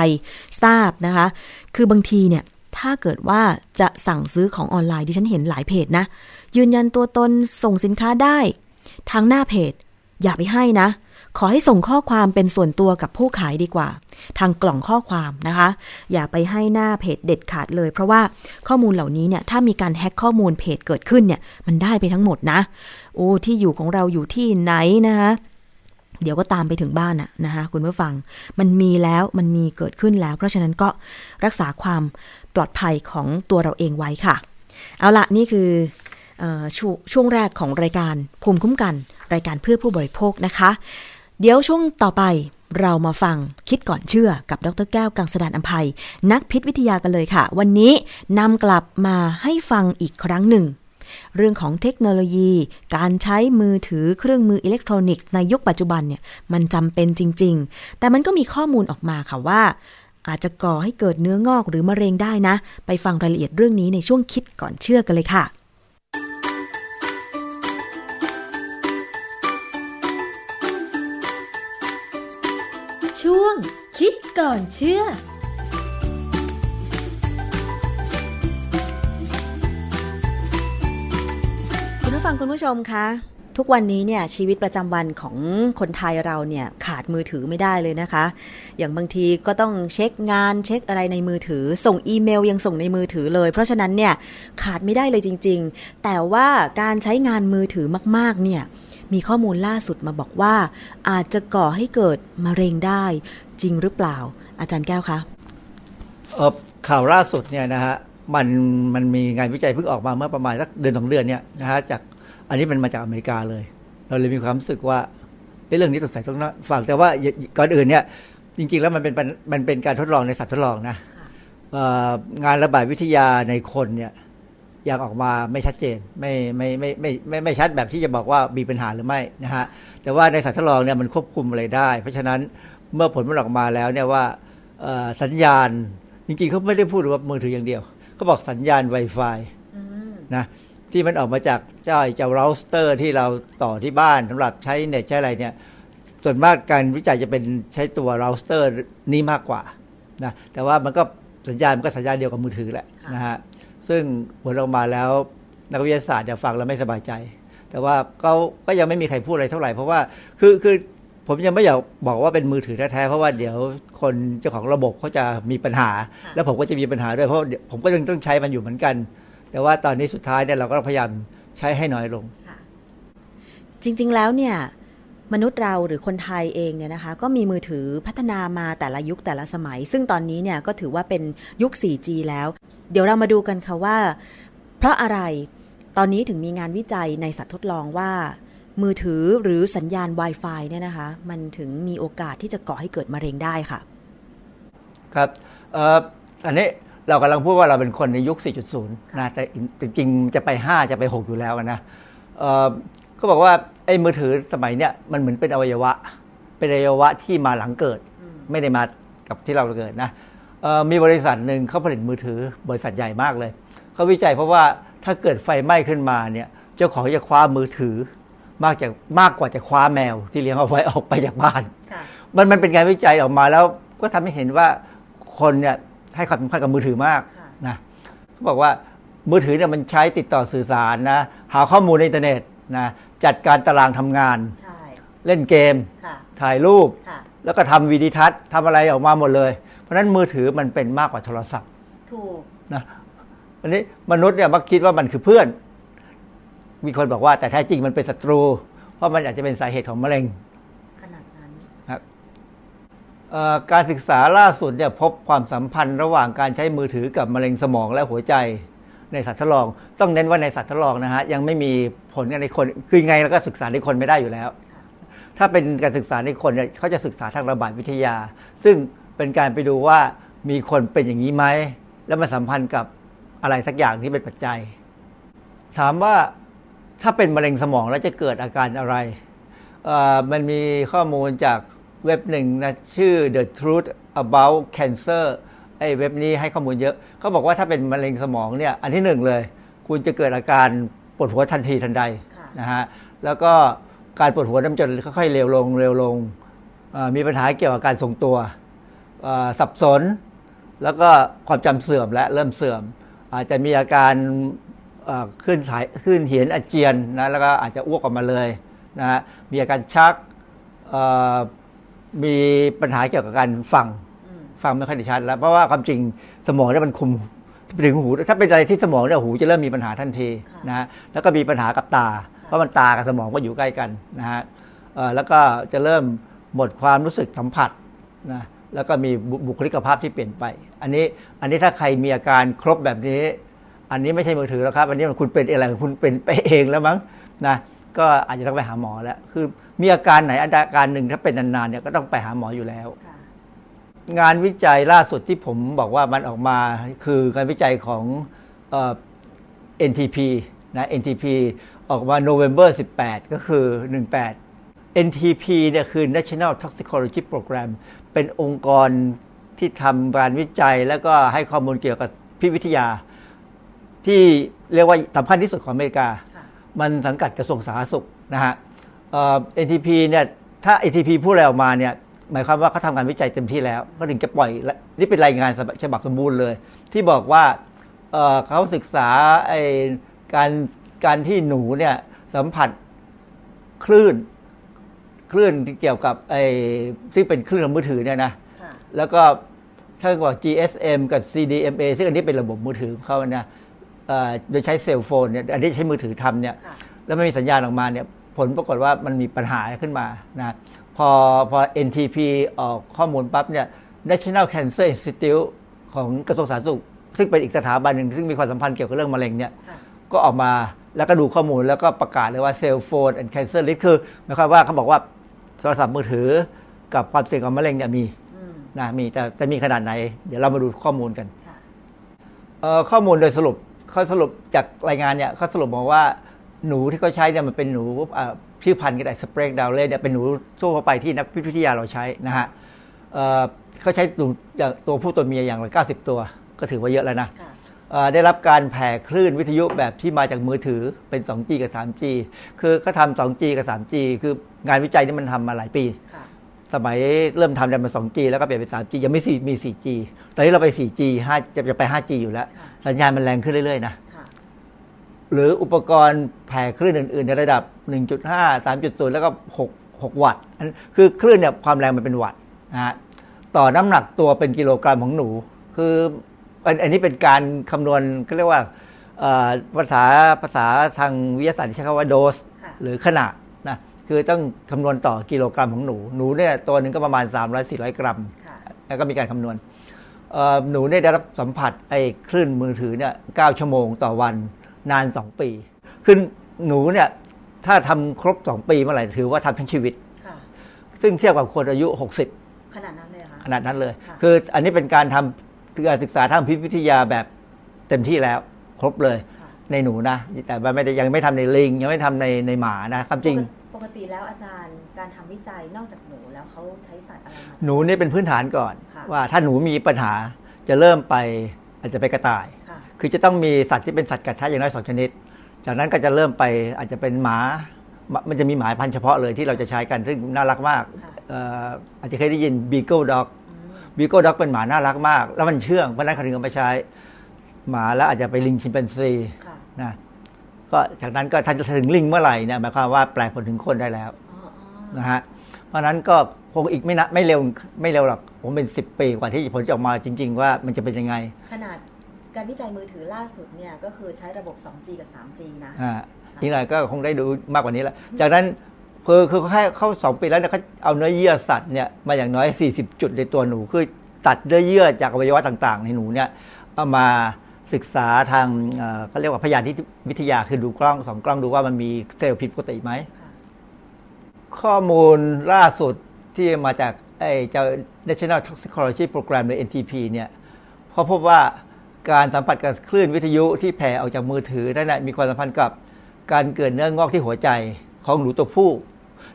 S2: ทราบนะคะ คือบางทีเนี่ยถ้าเกิดว่าจะสั่งซื้อของออนไลน์ดิฉันเห็นหลายเพจนะ ยืนยันตัวตนส่งสินค้าได้ ทางหน้าเพจ อย่าไปให้นะ ขอให้ส่งข้อความเป็นส่วนตัวกับผู้ขายดีกว่า ทางกล่องข้อความนะคะ อย่าไปให้หน้าเพจเด็ดขาดเลย เพราะว่าข้อมูลเหล่านี้เนี่ยถ้ามีการแฮ็กข้อมูลเพจเกิดขึ้นเนี่ยมันได้ไปทั้งหมดนะ โอ้ที่อยู่ของเราอยู่ที่ไหนนะคะเดี๋ยวก็ตามไปถึงบ้านอะนะคะคุณผู้ฟัง มันมีแล้วมันมีเกิดขึ้นแล้ว เพราะฉะนั้นก็รักษาความปลอดภัยของตัวเราเองไว้ค่ะ เอาละนี่คือชช่วงแรกของรายการภูมิคุ้มกัน รายการเพื่อผู้บริโภคนะคะ เดี๋ยวช่วงต่อไปเรามาฟังคิดก่อนเชื่อกับดรแก้วกังสดานอภัย นักพิษวิทยากันเลยค่ะ วันนี้นำกลับมาให้ฟังอีกครั้งหนึ่ง เรื่องของเทคโนโลยี การใช้มือถือเครื่องมืออิเล็กทรอนิกส์ในยุคปัจจุบันเนี่ยมันจำเป็นจริง ๆ แต่มันก็มีข้อมูลออกมาค่ะว่า อาจจะก่อให้เกิดเนื้องอกหรือมะเร็งได้นะ ไปฟังรายละเอียดเรื่องนี้ในช่วงคิดก่อนเชื่อกันเลยค่ะ
S6: คิดก่อนเชื่อ
S2: คุณผู้ฟังคุณผู้ชมคะทุกวันนี้เนี่ยชีวิตประจำวันของคนไทยเราเนี่ยขาดมือถือไม่ได้เลยนะคะ อย่างบางทีก็ต้องเช็คงานเช็คอะไรในมือถือ ส่งอีเมลยังส่งในมือถือเลย เพราะฉะนั้นเนี่ยขาดไม่ได้เลยจริง ๆ แต่ว่าการใช้งานมือถือมากๆเนี่ยมีข้อมูลล่าสุดมาบอกว่า อาจจะก่อให้เกิดมะเร็งได้ จริงหรือเปล่า อาจารย์แก้วคะ
S7: เออข่าวล่าสุดเนี่ยนะฮะมันมันมีงานวิจัยเพิ่งออกมาเมื่อประมาณสักเดือนสองเดือนเนี่ยนะฮะจากอันนี้มันมาจากอเมริกาเลย เราเลยมีความรู้สึกว่าเอ๊ะเรื่องนี้สงสัยต้องฟังแต่ว่าก่อนอื่นเนี่ยจริงๆแล้วมันเป็นมันเป็นการทดลองในสัตว์ทดลองนะงานระบาดวิทยาในคนเนี่ยยังออกมาไม่ชัดเจนไม่ไม่ไม่ไม่ไม่ไม่ชัดแบบที่จะบอกว่ามีปัญหาหรือไม่นะฮะแต่ว่าในสัตว์ทดลองเนี่ยมันควบคุมอะไรได้ เพราะฉะนั้น เมื่อผลมันออกมาแล้วเนี่ยว่าเอ่อสัญญาณจริงๆเขาไม่ได้พูดว่ามือถืออย่างเดียวเขาบอกสัญญาณ Wi-Fi นะที่มันออกมาจากเจ้าเจ้าเราสเตอร์ที่เราต่อที่บ้านสำหรับใช้เน็ตใช้อะไรเนี่ยส่วนมากการวิจัยจะเป็นใช้ตัวเราสเตอร์นี้มากกว่านะแต่ว่ามันก็สัญญาณมันก็สัญญาณเดียวกับมือถือแหละนะฮะซึ่งผลออกมาแล้วนักวิทยาศาสตร์จะฟังแล้วไม่สบายใจ แต่ว่าก็ก็ยังไม่มีใครพูดอะไรเท่าไหร่เพราะว่าคือคือ ผมยังไม่อยากบอกว่าเป็นมือถือแท้ๆเพราะว่าเดี๋ยวคนเจ้าของระบบเขาจะมีปัญหา แล้วผมก็จะมีปัญหาด้วยเพราะผมก็ยังต้องใช้มันอยู่เหมือนกัน แต่ว่าตอนนี้สุดท้ายเนี่ยเราก็พยายามใช้ให้น้อยลง
S2: จริง ๆแล้วเนี่ยมนุษย์เราหรือคนไทยเองเนี่ยนะคะก็มีมือถือพัฒนามาแต่ละยุคแต่ละสมัย ซึ่งตอนนี้เนี่ยก็ถือว่าเป็นยุค 4G แล้ว เดี๋ยวเรามาดูกันค่ะว่า เพราะอะไรตอนนี้ถึงมีงานวิจัยในสัตว์ทดลองว่า มือถือหรือสัญญาณ Wi-Fi เนี่ยนะคะ มันถึงมีโอกาสที่จะก่อให้เกิดมะเร็งได้ค่ะ
S7: ครับเอ่ออันนี้เรากำลังพูดว่าเราเป็นคนในยุค 4.0 นะแต่จริงๆจะไป 5 จะไป 6 อยู่แล้วนะเอ่อเขาบอกว่าไอ้มือถือสมัยเนี้ยมันเหมือนเป็นอวัยวะ เป็นอวัยวะที่มาหลังเกิด ไม่ได้มากับที่เราเกิดนะเอ่อมีบริษัทหนึ่งเขาผลิตมือถือบริษัทใหญ่มากเลย เขาวิจัยเพราะว่าถ้าเกิดไฟไหม้ขึ้นมาเนี่ย เจ้าของจะคว้ามือถือ มากจากมากกว่าจะคว้าแมวที่เลี้ยงเอาไว้ออกไปจากบ้าน มันมันเป็นงานวิจัยออกมาแล้วก็ทำให้เห็นว่าคนเนี่ยให้ความสำคัญกับมือถือมากนะเขาบอกว่ามือถือเนี่ยมันใช้ติดต่อสื่อสารนะ หาข้อมูลในอินเทอร์เน็ตนะจัดการตารางทำงาน เล่นเกม ถ่ายรูป แล้วก็ทำวีดิทัศน์ทำอะไรออกมาหมดเลย เพราะฉะนั้นมือถือมันเป็นมากกว่าโทรศัพท์
S2: ถูก
S7: นะอันนี้มนุษย์เนี่ยมักคิดว่ามันคือเพื่อน มีคนบอกว่าแต่แท้จริงมันเป็นศัตรู เพราะมันอาจจะเป็นสาเหตุของมะเร็ง
S2: ขนาดนั้น
S7: ครับเอ่อการศึกษาล่าสุดเนี่ยพบความสัมพันธ์ระหว่างการใช้มือถือกับมะเร็งสมองและหัวใจในสัตว์ทดลอง ต้องเน้นว่าในสัตว์ทดลองนะฮะยังไม่มีผลกันในคน คือยังไงเราก็ศึกษาในคนไม่ได้อยู่แล้ว ถ้าเป็นการศึกษาในคนเนี่ยเขาจะศึกษาทางระบาดวิทยา ซึ่งเป็นการไปดูว่ามีคนเป็นอย่างนี้ไหมแล้วมันสัมพันธ์กับอะไรสักอย่างที่เป็นปัจจัย ถามว่า ถ้าเป็นมะเร็งสมองแล้วจะเกิดอาการอะไรเอ่อมันมีข้อมูลจากเว็บหนึ่งนะชื่อ The Truth About Cancer ไอ้เว็บนี้ให้ข้อมูลเยอะเขาบอกว่าถ้าเป็นมะเร็งสมองเนี่ยอันที่หนึ่งเลย คุณจะเกิดอาการปวดหัวทันทีทันใด
S2: ค่ะ
S7: นะฮะแล้วก็การปวดหัวน้ำจนค่อยๆเร็วลงเร็วลงเอ่อมีปัญหาเกี่ยวกับการทรงตัวเอ่อสับสน แล้วก็ความจำเสื่อมและเริ่มเสื่อม อาจจะมีอาการเอ่อ ขึ้นสายขึ้นเหียนอาเจียนนะแล้วก็อาจจะอ้วกออกมาเลยนะฮะมีอาการชักเอ่อมีปัญหาเกี่ยวกับการฟังฟังไม่ค่อยได้ชัดแล้วเพราะว่าความจริงสมองเนี่ยมันคุมไปถึงหู ถ้าเป็นอะไรที่สมองเนี่ยหูจะเริ่มมีปัญหาทันทีนะฮะแล้วก็มีปัญหากับตา เพราะมันตากับสมองก็อยู่ใกล้กันนะฮะเอ่อแล้วก็จะเริ่มหมดความรู้สึกสัมผัสนะแล้วก็มีบุบุคลิกภาพที่เปลี่ยนไป อันนี้อันนี้ถ้าใครมีอาการครบแบบนี้ อันนี้ไม่ใช่มือถือแล้วครับ อันนี้มันคุณเป็นอะไรคุณเป็นไปเองแล้วมั้งนะก็อาจจะต้องไปหาหมอแล้ว คือมีอาการไหนอาการหนึ่งถ้าเป็นนานๆเนี่ยก็ต้องไปหาหมออยู่แล้ว งานวิจัยล่าสุดที่ผมบอกว่ามันออกมาคือการวิจัยของเอ่อ NTP นะ NTP ออกมา November 18 ก็คือ 18 NTP เนี่ยคือ National Toxicology Program เป็นองค์กรที่ทำการวิจัย แล้วก็ให้ข้อมูลเกี่ยวกับพิษวิทยา ที่เรียกว่าสำคัญที่สุดของอเมริกา มันสังกัดกระทรวงสาธารณสุขนะฮะเอ่อ NTP เนี่ยถ้า NTP พูดอะไรออกมาเนี่ยหมายความว่าเขาทำงานวิจัยเต็มที่แล้วก็ถึงจะปล่อยและนี่เป็นรายงานฉบับสมบูรณ์เลย ที่บอกว่าเอ่อเขาศึกษาไอ้การการที่หนูเนี่ยสัมผัสคลื่นคลื่นที่เกี่ยวกับไอ้ที่เป็นคลื่นของมือถือเนี่ยนะ
S2: ค่ะ
S7: แล้วก็ถ้าบอก GSM กับ CDMA ซึ่งอันนี้เป็นระบบมือถือของเขานะเอ่อ โดยใช้เซลโฟนเนี่ยอันนี้ใช้มือถือทำเนี่ย
S2: ค่ะ
S7: แล้วมันมีสัญญาณออกมาเนี่ยผลปรากฏว่ามันมีปัญหาขึ้นมานะพอพอ NTP ออกข้อมูลปั๊บเนี่ย National Cancer Institute ของกระทรวงสาธารณสุข ซึ่งเป็นอีกสถาบันหนึ่งซึ่งมีความสัมพันธ์เกี่ยวกับเรื่องมะเร็งเนี่ย
S2: ค่ะ
S7: ก็ออกมาแล้วก็ดูข้อมูลแล้วก็ประกาศเลยว่าเซลโฟน and cancer risk คือหมายความว่าเขาบอกว่าโทรศัพท์มือถือกับความเสี่ยงของมะเร็งเนี่ยมี
S2: อืม
S7: นะมีแต่แต่มีขนาดไหน เดี๋ยวเรามาดูข้อมูลกัน
S2: ค่ะ
S7: เอ่อข้อมูลโดยสรุป เขาสรุปจากรายงานเนี่ยเขาสรุปมาว่าหนูที่เขาใช้เนี่ยมันเป็นหนูเอ่อชื่อพันธุ์ก็ได้สเปรกดาวเล่เนี่ยเป็นหนูทั่วไปที่นักพิษวิทยาเราใช้นะฮะเอ่อเขาใช้หนูอย่างตัวผู้ตัวเมียอย่างละ90 ตัวก็ถือว่าเยอะแล้วนะ
S2: ค่ะ
S7: เอ่อได้รับการแผ่คลื่นวิทยุแบบที่มาจากมือถือเป็น 2G กับ 3G คือเขาทำ 2G กับ 3G คืองานวิจัยนี่มันทำมาหลายปี
S2: ค่ะ
S7: สมัยเริ่มทำเนี่ยมัน 2G แล้วก็เปลี่ยนเป็น 3G ยังไม่4มี 4G ตอนนี้เราไป 4G 5จะจะไป 5G อยู่แล้ว
S2: ค่ะ
S7: สัญญาณมันแรงขึ้นเรื่อยๆนะ
S2: ค่ะ
S7: หรืออุปกรณ์แผ่คลื่นอื่น ๆ ในระดับ 1.5 3.0 แล้วก็ 6 6 วัตต์อันคือคลื่นเนี่ยความแรงมันเป็นวัตต์นะฮะต่อน้ำหนักตัวเป็นกิโลกรัมของหนู คืออันอันนี้เป็นการคำนวณก็เรียกว่าเอ่อภาษาภาษาทางวิทยาศาสตร์ที่ใช้คำว่าโดส
S2: ค่ะ
S7: หรือขนาดนะคือต้องคำนวณต่อกิโลกรัมของหนู หนูเนี่ยตัวหนึ่งก็ประมาณ 300-400 กรัม
S2: ค่ะ
S7: แล้วก็มีการคำนวณเอ่อ หนูเนี่ยได้รับสัมผัสไอ้คลื่นมือถือเนี่ยเชั่วโมงต่อวันนาน 2 ปีคือหนูเนี่ยถ้าทำครบ 2 ปีเมื่อไหร่ถือว่าทำทั้งชีวิต
S2: ค่ะ
S7: ซึ่งเทียบกับคนอายุ 60
S2: ขนาดนั้นเลยเหรอคะ
S7: ขนาดนั้นเลย
S2: ค่ะ
S7: คืออันนี้เป็นการทำการศึกษาทางพิษวิทยาแบบเต็มที่แล้วครบเลย
S2: ค่ะ
S7: ในหนูนะ แต่ว่าไม่ได้ยังไม่ทำในลิง ยังไม่ทำในในหมานะ ความจริง
S2: ป กติแล้วอาจารย์การทำวิจัยนอกจากหนูแล้วเขาใช้สัตว์อะไรมา
S7: หนูนี่เป็นพื้นฐานก่อน
S2: ค่ะ
S7: ว่าถ้าหนูมีปัญหาจะเริ่มไปอาจจะไปกระต่าย
S2: ค่ะ
S7: คือจะต้องมีสัตว์ที่เป็นสัตว์กัดแทะอย่างน้อยสองชนิด จากนั้นก็จะเริ่มไปอาจจะเป็นหมา มันจะมีหมาพันธุ์เฉพาะเลยที่เราจะใช้กันซึ่งน่ารักมาก
S2: ค่ะ
S7: เอ่ออาจจะเคยได้ยิน Beagle Dog
S2: อืม
S7: Beagle Dog เป็นหมาน่ารักมาก แล้วมันเชื่องเพราะฉะนั้นเขาถึงเอามาใช้หมาแล้วอาจจะไปลิงชิมแปนซี
S2: ค่ะ
S7: นะ ก็จากนั้นก็ถ้าจะถึงลิงเมื่อไหร่เนี่ยหมายความว่าแปลผลถึงคนได้แล้ว
S2: อ๋ออ๋อ
S7: นะฮะเพราะฉะนั้นก็คงอีกไม่นะไม่เร็วไม่เร็วหรอกผมเป็น 10 ปีกว่าที่ผลจะออกมาจริง ๆ ว่ามันจะเป็นยังไง
S2: ขนาดการวิจัยมือถือล่าสุดเนี่ยก็คือใช้ระบบ 2G กับ 3G นะ
S7: อ่าทีหน่อยก็คงได้ดูมากกว่านี้แหละจากนั้นคือคือเขาให้เข้าสองปีแล้วเนี่ยเขาเอาเนื้อเยื่อสัตว์เนี่ยมาอย่างน้อย 40 จุดในตัวหนูคือตัดเนื้อเยื่อจากอวัยวะต่าง ๆ ในหนูเนี่ยเอามา ศึกษาทางเอ่อเขาเรียกว่าพยานที่วิทยาคือดูกล้องสองกล้องดูว่ามันมีเซลล์ผิดปกติไหม
S2: ค่ะ
S7: ข้อมูลล่าสุดที่มาจากไอ้เจ้า National Toxicology Program หรือ NTP เนี่ยเขาพบว่าการสัมผัสกับคลื่นวิทยุที่แผ่ออกจากมือถือนั่นนะมีความสัมพันธ์กับการเกิดเนื้องอกที่หัวใจของหนูตัวผู้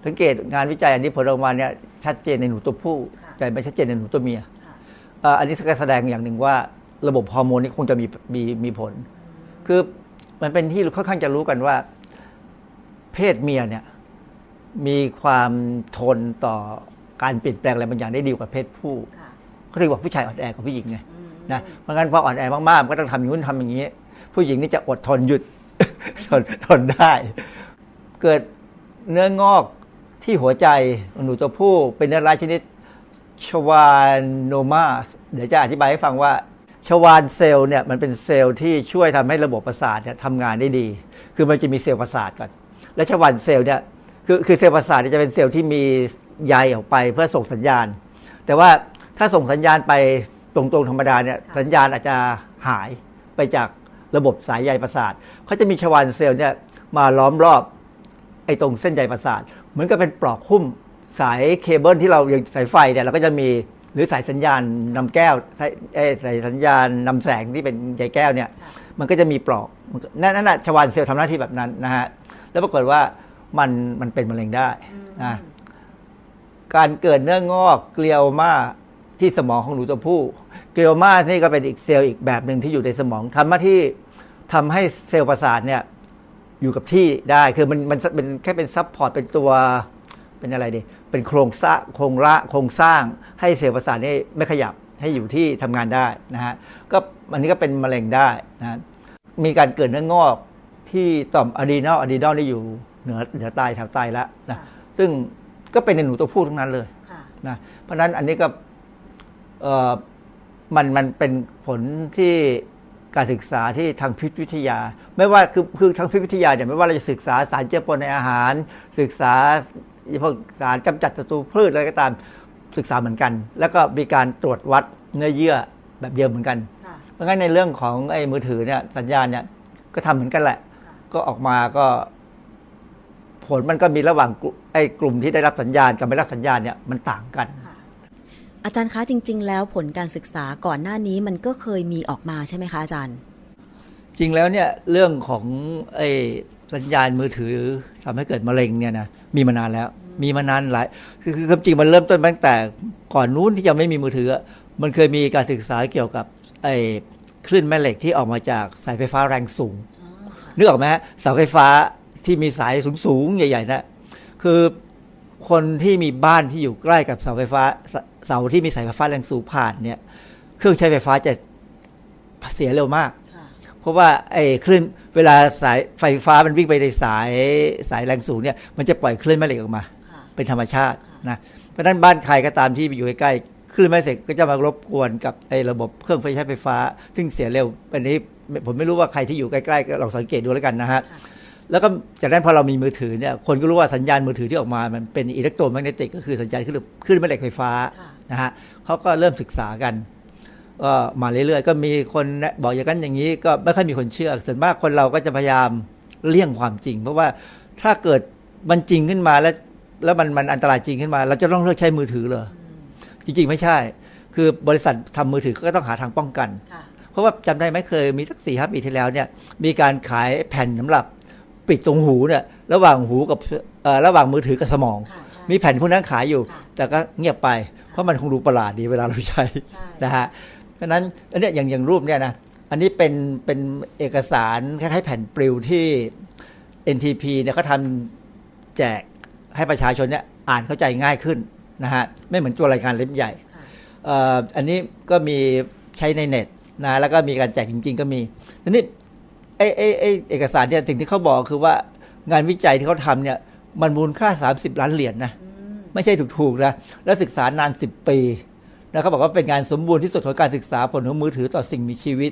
S7: สังเกตงานวิจัยอันนี้ผลออกมาเนี่ยชัดเจนในหนูตัวผู้
S2: ค่ะ
S7: แต่ไม่ชัดเจนในหนูตัวเมีย
S2: ค่ะ
S7: เอ่ออันนี้ก็แสดงอย่างหนึ่งว่า ระบบฮอร์โมนนี่คงจะมีมีมีผล คือมันเป็นที่ค่อนข้างจะรู้กันว่า เพศเมียเนี่ยมีความทนต่อการเปลี่ยนแปลงอะไรบางอย่างได้ดีกว่าเพศผู้
S2: ค่ะ
S7: เขาถึงบอกผู้ชายอ่อนแอกว่าผู้หญิงไง
S2: อืม
S7: นะเพราะงั้นพออ่อนแอมากๆมันก็ต้องทำอย่างนู้นทำอย่างนี้ ผู้หญิงนี่จะอดทนหยุดทนทนได้ เกิดเนื้องอกที่หัวใจของหนูตัวผู้เป็นเนื้อร้ายชนิดชวานโนมาสเดี๋ยวจะอธิบายให้ฟังว่า ชวานเซลล์เนี่ยมันเป็นเซลล์ที่ช่วยทำให้ระบบประสาทเนี่ยทำงานได้ดี คือมันจะมีเซลล์ประสาทก่อน และ Schwann cell เนี่ยคือคือเซลล์ประสาทเนี่ยจะเป็นเซลล์ที่มีใยออกไปเพื่อส่งสัญญาณ แต่ว่าถ้าส่งสัญญาณไปตรงๆธรรมดาเนี่ยสัญญาณอาจจะหายไปจากระบบสายใยประสาทเขาจะมี Schwann cell เนี่ยมาล้อมรอบไอ้ตรงเส้นใยประสาท เหมือนกับเป็นปลอกหุ้มสายเคเบิลที่เราอย่างสายไฟเนี่ยเราก็จะมี หรือสายสัญญาณนำแก้วสายเอ้ยสายสัญญาณนำแสงที่เป็นใยแก้วเนี่ย
S2: ค่ะ
S7: มันก็จะมีปลอกมันก็นั่นนั่นน่ะ Schwann cell ทำหน้าที่แบบนั้นนะฮะแล้วปรากฏว่ามันมันเป็นมะเร็งได้
S2: อืม
S7: นะการเกิดเนื้องอก glioma ที่สมองของหนูตัวผู้ glioma นี่ก็เป็นอีกเซลล์อีกแบบหนึ่งที่อยู่ในสมองทำหน้าที่ทำให้เซลล์ประสาทเนี่ยอยู่กับที่ได้คือมันมันเป็นแค่เป็น support เป็นตัวเป็นอะไรดี เป็นโครงสร้างโครงละโครงสร้างให้เซลล์ประสาทนี่ไม่ขยับให้อยู่ที่ทำงานได้นะฮะก็อันนี้ก็เป็นมะเร็งได้นะมีการเกิดเนื้องอกที่ต่อมอะดีนอลอะดีนอลนี่อยู่เหนือเหนือไตแถวไตแล้วนะซึ่งก็เป็นในหนูตัวผู้ทั้งนั้นเลยนะเพราะฉะนั้นอันนี้ก็เออมันมันเป็นผลที่การศึกษาที่ทางพิษวิทยา ไม่ว่าคือคือทางพิษวิทยาเนี่ยไม่ว่าเราจะศึกษาสารเจือปนในอาหาร ศึกษา พวกสารกำจัดศัตรูพืชอะไรก็ตามศึกษาเหมือนกัน แล้วก็มีการตรวจวัดเนื้อเยื่อแบบเดียวเหมือนกัน เพราะงั้นในเรื่องของไอ้มือถือเนี่ยสัญญาณเนี่ยก็ทำเหมือนกันแหละ ก็ออกมาก็ ผลมันก็มีระหว่างไอ้กลุ่มที่ได้รับสัญญาณกับไม่รับสัญญาณเนี่ยมันต่างกัน
S2: อาจารย์คะจริง ๆ แล้วผลการศึกษาก่อนหน้านี้มันก็เคยมีออกมาใช่ไหมคะอาจารย์
S7: จริงแล้วเนี่ยเรื่องของไอ้สัญญาณมือถือทำให้เกิดมะเร็งเนี่ยนะมีมานานแล้ว มีมานานหลาย คือคือความจริงมันเริ่มต้นตั้งแต่ก่อนนู้นที่ยังไม่มีมือถือ มันเคยมีการศึกษาเกี่ยวกับไอ้คลื่นแม่เหล็กที่ออกมาจากสายไฟฟ้าแรงสูง นึกออกไหมฮะเสาไฟฟ้าที่มีสายสูงๆใหญ่ๆนะคือคนที่มีบ้านที่อยู่ใกล้กับเสาไฟฟ้าเสาที่มีสายไฟฟ้าแรงสูงผ่านเนี่ย เครื่องใช้ไฟฟ้าจะเสียเร็วมาก เพราะว่าไอ้คลื่นเวลาสายไฟฟ้ามันวิ่งไปในสายสายแรงสูงเนี่ย มันจะปล่อยคลื่นแม่เหล็กออกมา เป็นธรรมชาตินะเพราะฉะนั้นบ้านใครก็ตามที่อยู่ใกล้ๆคลื่นแม่เหล็กก็จะมารบกวนกับไอ้ระบบเครื่องไฟใช้ไฟฟ้า ซึ่งเสียเร็วอันนี้ผมไม่รู้ว่าใครที่อยู่ใกล้ๆก็ลองสังเกตดูแล้วกันนะฮะแล้วก็จากนั้นพอเรามีมือถือเนี่ยคนก็รู้ว่าสัญญาณมือถือที่ออกมามันเป็นอิเล็กโทรแมกเนติกก็คือสัญญาณคลื่นคลื่นแม่เหล็กไฟฟ้านะฮะเขาก็เริ่มศึกษากันก็มาเรื่อยๆ ก็มีคนบอกอย่างนั้นอย่างนี้ก็ไม่ค่อยมีคนเชื่อส่วนมากคนเราก็จะพยายามเลี่ยงความจริง เพราะว่าถ้าเกิดมันจริงขึ้นมาแล้ว แล้วมันมันอันตรายจริงขึ้นมา เราจะต้องเลิกใช้มือถือเลยจริง ๆ ไม่ใช่ คือบริษัททำมือถือก็ต้องหาทางป้องกัน เพราะว่าจำได้ไหมเคยมีสักสี่ห้าปีที่แล้วเนี่ย มีการขายแผ่นสาหรับปิดตรงหูเนี่ยระหว่างหูกับระหว่างมือถือกับสมอง มีแผ่นพวกนั้นขายอยู่ แต่ก็เงียบไป เพราะมันคงดูประหลาดดีเวลาเราใช้นะฮะเพราะนั้นอันนี้อย่างอย่างรูปเนี่ยนะอันนี้เป็นเป็นเอกสารคล้ายๆแผ่นปลิวที่ NTP เนี่ยเขาทำแจก ให้ประชาชนเนี่ยอ่านเข้าใจง่ายขึ้นนะฮะไม่เหมือนตัวรายการเล่มใหญ่อันนี้ก็มีใช้ในเน็ตนะแล้วก็มีการแจกจริง ๆ ก็มีทีนี้ไอ้ไอ้ไอ้เอกสารเนี่ยสิ่งที่เขาบอกคือว่างานวิจัยที่เขาทำเนี่ยมันมูลค่า 30 ล้านเหรียญนนะไม่ใช่ถูกๆนะแล้วศึกษานาน 10 ปีนะเขาบอกว่าเป็นงานสมบูรณ์ที่สุดของการศึกษาผลของมือถือต่อสิ่งมีชีวิต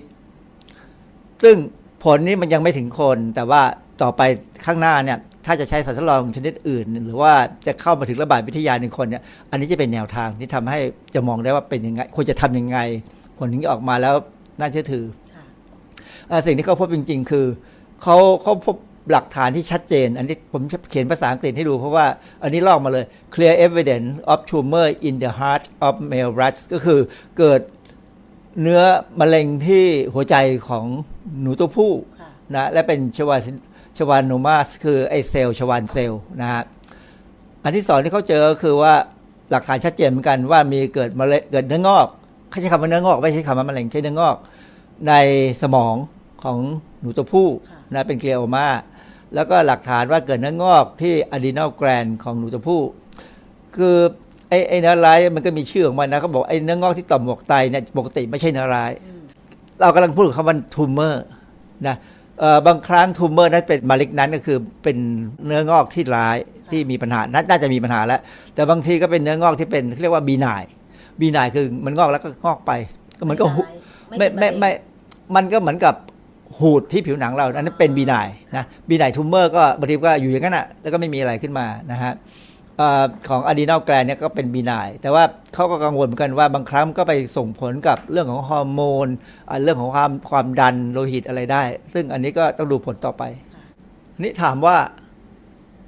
S7: ซึ่ง ผลนี้มันยังไม่ถึงคน แต่ว่าต่อไปข้างหน้าเนี่ย ถ้าจะใช้สารทดลองชนิดอื่น หรือว่าจะเข้ามาถึงระบาดวิทยาในคนเนี่ย อันนี้จะเป็นแนวทางที่ทำให้จะมองได้ว่าเป็นยังไงควรจะทํำยังไง ผลถึงออกมาแล้วน่าเชื่อถือสิ่งที่เขาพบจริง ๆ คือเขาเขาพบหลักฐานที่ชัดเจน อันนี้ผมเขียนภาษาอังกฤษให้ดูเพราะว่าอันนี้ลอกมาเลย clear evidence of tumor in the heart of male rats ก็คือเกิด เนื้อมะเร็งที่หัวใจของหนูตัวผู้นะและเป็นชวานชวานโนมาสคือไอเซลล์ชวานเซลล์นะฮะอันที่สองที่เขาเจอคือว่าหลักฐานชัดเจนเหมือนกันว่ามีเกิดมะเร็งเกิดเนื้องอกเขาใช้คำว่าเนื้องอก ไม่ใช่คำว่ามะเร็งใช้เนื้องอก ในสมองของหนูตัวผู้นะเป็น glioma แล้วก็หลักฐานว่าเกิดเนื้องอกที่ adrenal gland ของหนูตัวผู้ คือ ไอ้ไอ้เนื้อร้ายมันก็มีชื่อของมันนะเขาบอกไอ้เนื้องอกที่ต่อมหมวกไตเนี่ยปกติไม่ใช่เนื้อร้าย เรากำลังพูดถึงคำว่า tumor นะบางครั้ง tumor นั้นเป็น malignant ก็คือเป็นเนื้องอกที่ร้ายที่มีปัญหาน่าจะมีปัญหาแล้ว แต่บางทีก็เป็นเนื้องอกที่เป็นเรียกว่า benign benign คือมันงอกแล้วก็งอกไป ก็เหมือนกับไม่ไม่ไม่มันก็เหมือนกับหูดที่ผิวหนังเราอันนั้นเป็น benign นะ benign tumor ก็บางทีก็อยู่อย่างนั้นอะแล้วก็ไม่มีอะไรขึ้นมานะฮะ ของ adrenal gland เนี่ยก็เป็น benign แต่ว่าเขาก็กังวลเหมือนกันว่าบางครั้งก็ไปส่งผลกับเรื่องของฮอร์โมนเรื่องของความความดันโลหิตอะไรได้ ซึ่งอันนี้ก็ต้องดูผลต่อไป นี่ถามว่า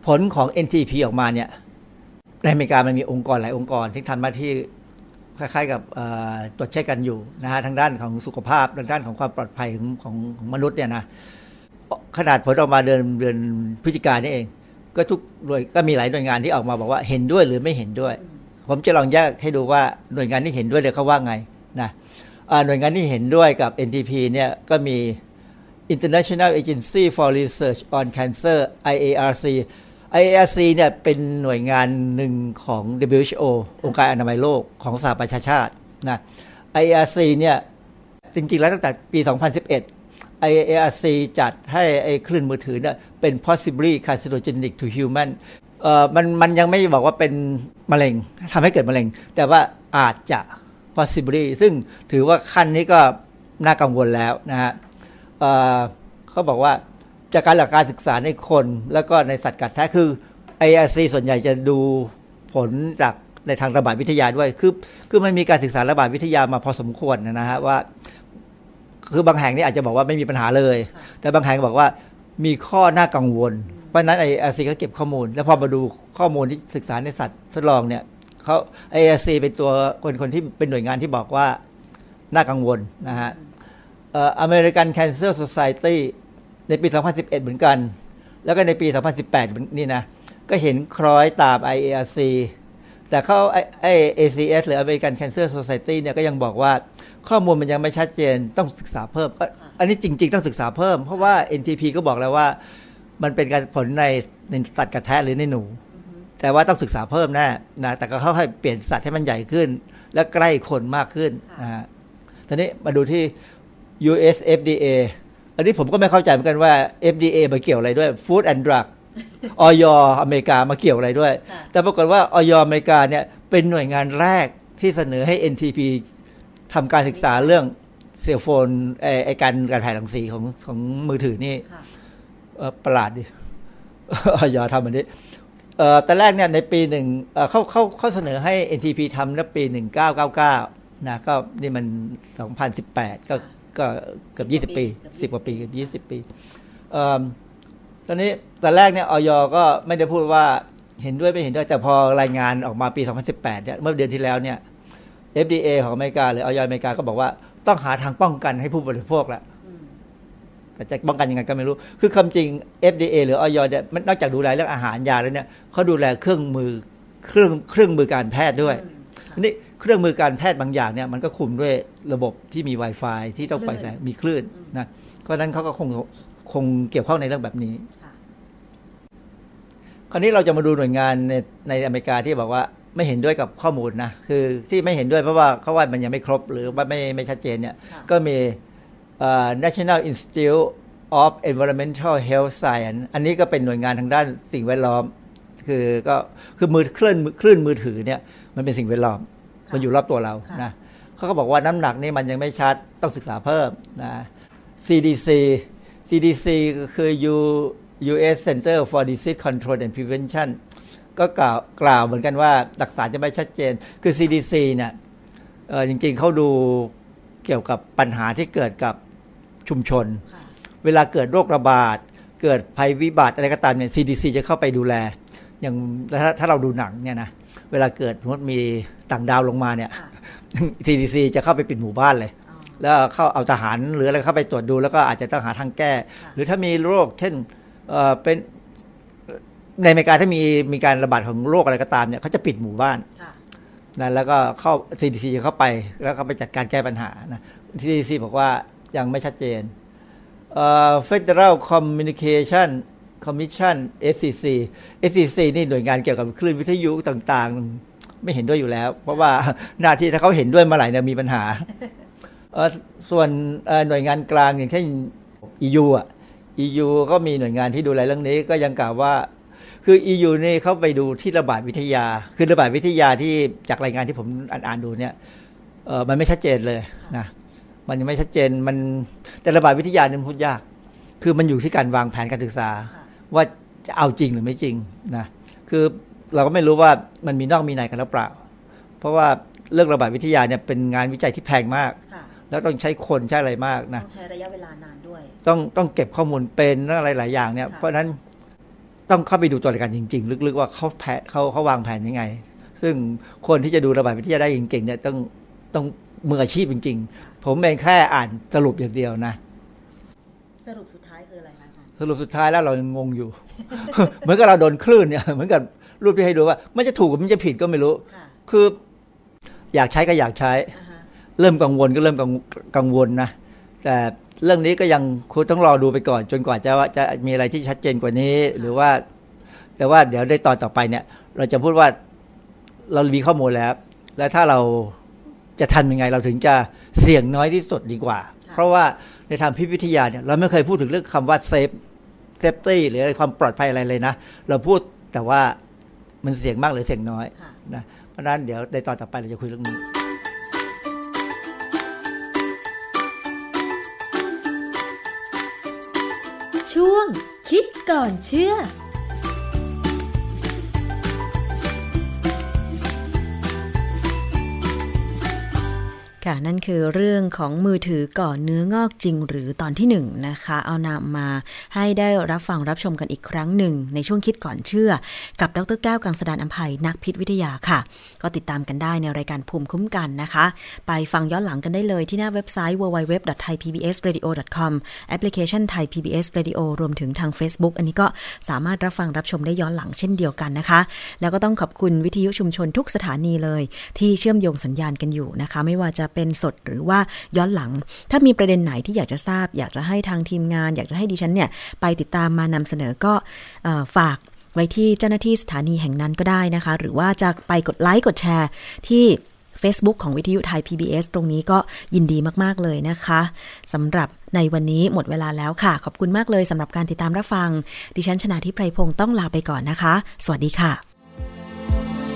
S7: ผลของ NTP ออกมาเนี่ยในอเมริกามันมีองค์กรหลายองค์กรที่ทำหน้าที่คล้ายๆกับตรวจเช็คกันอยู่นะฮะทางด้านของสุขภาพทางด้านของความปลอดภัยของของของมนุษย์เนี่ยนะขนาดผลออกมาเดือนเดือนพฤศจิกายนนี่เอง ก็ทุกหน่วยก็มีหลายหน่วยงานที่ออกมาบอกว่าเห็นด้วยหรือไม่เห็นด้วย ผมจะลองแยกให้ดูว่าหน่วยงานที่เห็นด้วยเดี๋ยวเขาว่าไงนะหน่วยงานที่เห็นด้วยกับ NTP เนี่ยก็มี International Agency for Research on Cancer IARC IARC เนี่ยเป็นหน่วยงานหนึ่งของ WHO องค์การอนามัยโลกของสหประชาชาตินะ IARC เนี่ยจริงๆแล้วตั้งแต่ปี 2011 IARC จัดให้ไอ้คลื่นมือถือเนี่ย เป็น possibly carcinogenic to human เอ่อมันมันยังไม่บอกว่าเป็นมะเร็งทำให้เกิดมะเร็ง แต่ว่าอาจจะ possibly ซึ่งถือว่าขั้นนี้ก็น่ากังวลแล้วนะฮะเอ่อเขาบอกว่าจากการหลักการศึกษาในคนแล้วก็ในสัตว์กัดแท้คือ IRC ส่วนใหญ่จะดูผลจากในทางระบาดวิทยาด้วย คือคือมันมีการศึกษาระบาดวิทยามาพอสมควรนะฮะว่า คือบางแห่งนี่อาจจะบอกว่าไม่มีปัญหาเลย แต่บางแห่งบอกว่า มีข้อน่ากังวล เพราะนั้น IARC ก็เก็บข้อมูล แล้วพอมาดูข้อมูลที่ศึกษาในสัตว์ทดลองเนี่ยเขา IARC เป็นตัวคนคนที่เป็นหน่วยงานที่บอกว่าน่ากังวลนะฮะอเมริกันแคนเซอร์ s o ซตี้ในปี 2011 เหมือนกัน แล้วก็ในปี 2018 นี่นะ ก็เห็นคล้อยตาม IARC แต่เขาไอไอ ACS หรือ American Cancer Society เนี่ยก็ยังบอกว่า ข้อมูลมันยังไม่ชัดเจนต้องศึกษาเพิ่ม อันนี้จริง ๆ ต้องศึกษาเพิ่ม เพราะว่า NTP ก็บอกแล้วว่า มันเป็นการผลในในสัตว์กระแทะหรือในหนู แต่ว่าต้องศึกษาเพิ่มแน่นะแต่ก็เขาให้เปลี่ยนสัตว์ให้มันใหญ่ขึ้น และใกล้คนมากขึ้นนะฮะทีนี้มาดูที่ US FDA อันนี้ผมก็ไม่เข้าใจเหมือนกันว่า FDA มาเกี่ยวอะไรด้วย Food and Drug ออยอเมริกามาเกี่ยวอะไรด้วย แต่ปรากฏว่าออยอเมริกาเนี่ยเป็นหน่วยงานแรกที่เสนอให้ NTP ทำการศึกษาเรื่องเซลโฟนไอการการถ่ายรังสีของของมือถือนี่ประหลาดดิออยอทำอันนี้แต่แรกเนี่ยในปีหนึ่งเขาเขาเขาเสนอให้ NTP ทำในปีหนึ่งเก้าเก้าเก้านะก็นี่มันสองพันสิบแปดก็ก็เกือบยี่สิบปีสิบกว่าปีเกือบยี่สิบปีตอนนี้แต่แรกเนี่ยออยก็ไม่ได้พูดว่าเห็นด้วยไม่เห็นด้วย แต่พอรายงานออกมาปี 2018 เนี่ยเมื่อเดือนที่แล้วเนี่ย FDA ของอเมริกาหรือออยอเมริกาก็บอกว่าต้องหาทางป้องกันให้ผู้บริโภคแล้วแต่จะป้องกันยังไงก็ไม่รู้ คือคำจริง FDA หรือออยเนี่ยนอกจากดูแลเรื่องอาหารยาแล้วเนี่ยเขาดูแลเครื่องมือเครื่องเครื่องมือการแพทย์ด้วยนี่เครื่องมือการแพทย์บางอย่างเนี่ยมันก็คุมด้วยระบบที่มี Wi-Fi ที่ต้องปล่อยแสงมีคลื่นนะเพราะนั้นเขาก็คงคงเกี่ยวข้องในเรื่องแบบนี้ คราวนี้เราจะมาดูหน่วยงานในในอเมริกาที่บอกว่า ไม่เห็นด้วยกับข้อมูลนะ คือที่ไม่เห็นด้วยเพราะว่าเขาว่ามันยังไม่ครบหรือว่าไม่ไม่ชัดเจนเนี่ย ก็มี National Institute of Environmental Health Science อันนี้ก็เป็นหน่วยงานทางด้านสิ่งแวดล้อม คือก็คือมือคลื่นคลื่นมือถือเนี่ย มันเป็นสิ่งแวดล้อม มันอยู่รอบตัวเรานะเขาก็บอกว่าน้ำหนักนี่มันยังไม่ชัดต้องศึกษาเพิ่มนะ CDC CDC ก็คือ U.S. Center for Disease Control and Prevention ก็กล่าวกล่าวเหมือนกันว่าหลักฐานจะไม่ชัดเจน คือ CDC เนี่ยจริงๆเขาดูเกี่ยวกับปัญหาที่เกิดกับชุมชน เวลาเกิดโรคระบาด เกิดภัยวิบัติอะไรก็ตามเนี่ย CDC จะเข้าไปดูแล อย่างถ้าถ้าเราดูหนังเนี่ยนะ เวลาเกิดมดมีต่างดาวลงมาเนี่ย CDC จะเข้าไปปิดหมู่บ้านเลย แล้วเข้าเอาทหารหรืออะไรเข้าไปตรวจดูแล้วก็อาจจะต้องหาทางแก้ หรือถ้ามีโรคเช่นเป็น ในอเมริกาถ้ามีมีการระบาดของโรคอะไรก็ตามเนี่ยเขาจะปิดหมู่บ้านนะแล้วก็เข้า CDC จะเข้าไปแล้วก็ไปจัดการแก้ปัญหานะ CDC บอกว่ายังไม่ชัดเจน Federal Communication Commission FCC FCC นี่หน่วยงานเกี่ยวกับคลื่นวิทยุต่างๆ ไม่เห็นด้วยอยู่แล้ว เพราะว่าหน้าที่ถ้าเขาเห็นด้วยเมื่อไหร่เนี่ยมีปัญหาส่วนหน่วยงานกลางอย่างเช่น EU อะ EU ก็มีหน่วยงานที่ดูแลเรื่องนี้ก็ยังกล่าวว่า คือ EU นี่เขาไปดูที่ระบาดวิทยา คือระบาดวิทยาที่จากรายงานที่ผมอ่านดูเนี่ยเออมันไม่ชัดเจนเลยนะมันยังไม่ชัดเจนมันแต่ระบาดวิทยาเนี่ยพูดยาก คือมันอยู่ที่การวางแผนการศึกษา ว่าจะเอาจริงหรือไม่จริงนะคือเราก็ไม่รู้ว่ามันมีนอกมีในกันหรือเปล่า เพราะว่าเรื่องระบาดวิทยาเนี่ยเป็นงานวิจัยที่แพงมาก แล้วต้องใช้คนใช้อะไรมากนะ
S2: ต้องใช้ระยะเวลานานด้วย
S7: ต้องต้องเก็บข้อมูลเป็นอะไรหลายอย่างเนี่ยเพราะนั้น ต้องเข้าไปดูตัวการจริง ๆ ลึก ๆ ว่าเขาแผนเขาเขาวางแผนยังไง ซึ่งคนที่จะดูระบาดวิทยาได้เก่งๆเนี่ยต้องต้องมืออาชีพจริง ๆ ผมเองแค่อ่านสรุปอย่างเดียวนะ
S2: สรุปสุดท้ายคืออะไรคะ
S7: สรุปสุดท้ายแล้วเรายังงงอยู่ เหมือนกับเราโดนคลื่นเนี่ยเหมือนกับรูปที่ให้ดูว่า มันจะถูกมันจะผิดก็ไม่รู้ คือ อยากใช้ก็อยากใช้ เริ่มกังวลก็เริ่มกังวลนะ แต่เรื่องนี้ก็ยังคุณต้องรอดูไปก่อน จนกว่าจะจะมีอะไรที่ชัดเจนกว่านี้ หรือว่า แต่ว่าเดี๋ยวในตอนต่อไปเนี่ย เราจะพูดว่าเรามีข้อมูลแล้ว และถ้าเราจะทำยังไงเราถึงจะเสี่ยงน้อยที่สุดดีกว่า เพราะว่าในทางพิษวิทยาเนี่ยเราไม่เคยพูดถึงเรื่องคำว่า safe safety หรืออะไรความปลอดภัยอะไรเลยนะ เราพูดแต่ว่ามันเสี่ยงมากหรือเสี่ยงน้อยนะเพราะฉะนั้นเดี๋ยวในตอนต่อไปเราจะคุยเรื่องนี้
S8: ก่อนเชื่อ
S2: ค่ะ นั่นคือเรื่องของมือถือก่อเนื้องอกจริงหรือตอนที่1นนะคะ เอานำมาให้ได้รับฟังรับชมกันอีกครั้งหนึ่ง ในช่วงคิดก่อนเชื่อ กับดรแก้วกังสดานอัมภัยนักพิษวิทยาค่ะ ก็ติดตามกันได้ในรายการภูมิคุ้มกันนะคะ ไปฟังย้อนหลังกันได้เลยที่หน้าเว็บไซต์ www.thaipbsradio.com แอปพลิเคชัน Thai PBS Radio รวมถึงทาง Facebook อันนี้ก็สามารถรับฟังรับชมได้ย้อนหลังเช่นเดียวกันนะคะ แล้วก็ต้องขอบคุณวิทยุชุมชนทุกสถานีเลย ที่เชื่อมโยงสัญญาณกันอยู่นะคะ ไม่ว่าจะเป็นสดหรือว่าย้อนหลัง ถ้ามีประเด็นไหนที่อยากจะทราบ อยากจะให้ทางทีมงาน อยากจะให้ดิฉันเนี่ยไปติดตามมานำเสนอก็ฝากไว้ที่เจ้าหน้าที่สถานีแห่งนั้นก็ได้นะคะ หรือว่าจะไปกดไลค์กดแชร์ที่ Facebook ของวิทยุไทย PBS ตรงนี้ก็ยินดีมาก ๆ เลยนะคะสำหรับในวันนี้หมดเวลาแล้วค่ะ ขอบคุณมากเลยสำหรับการติดตามรับฟัง ดิฉันชนะทิพไพรพงศ์ต้องลาไปก่อนนะคะ สวัสดีค่ะ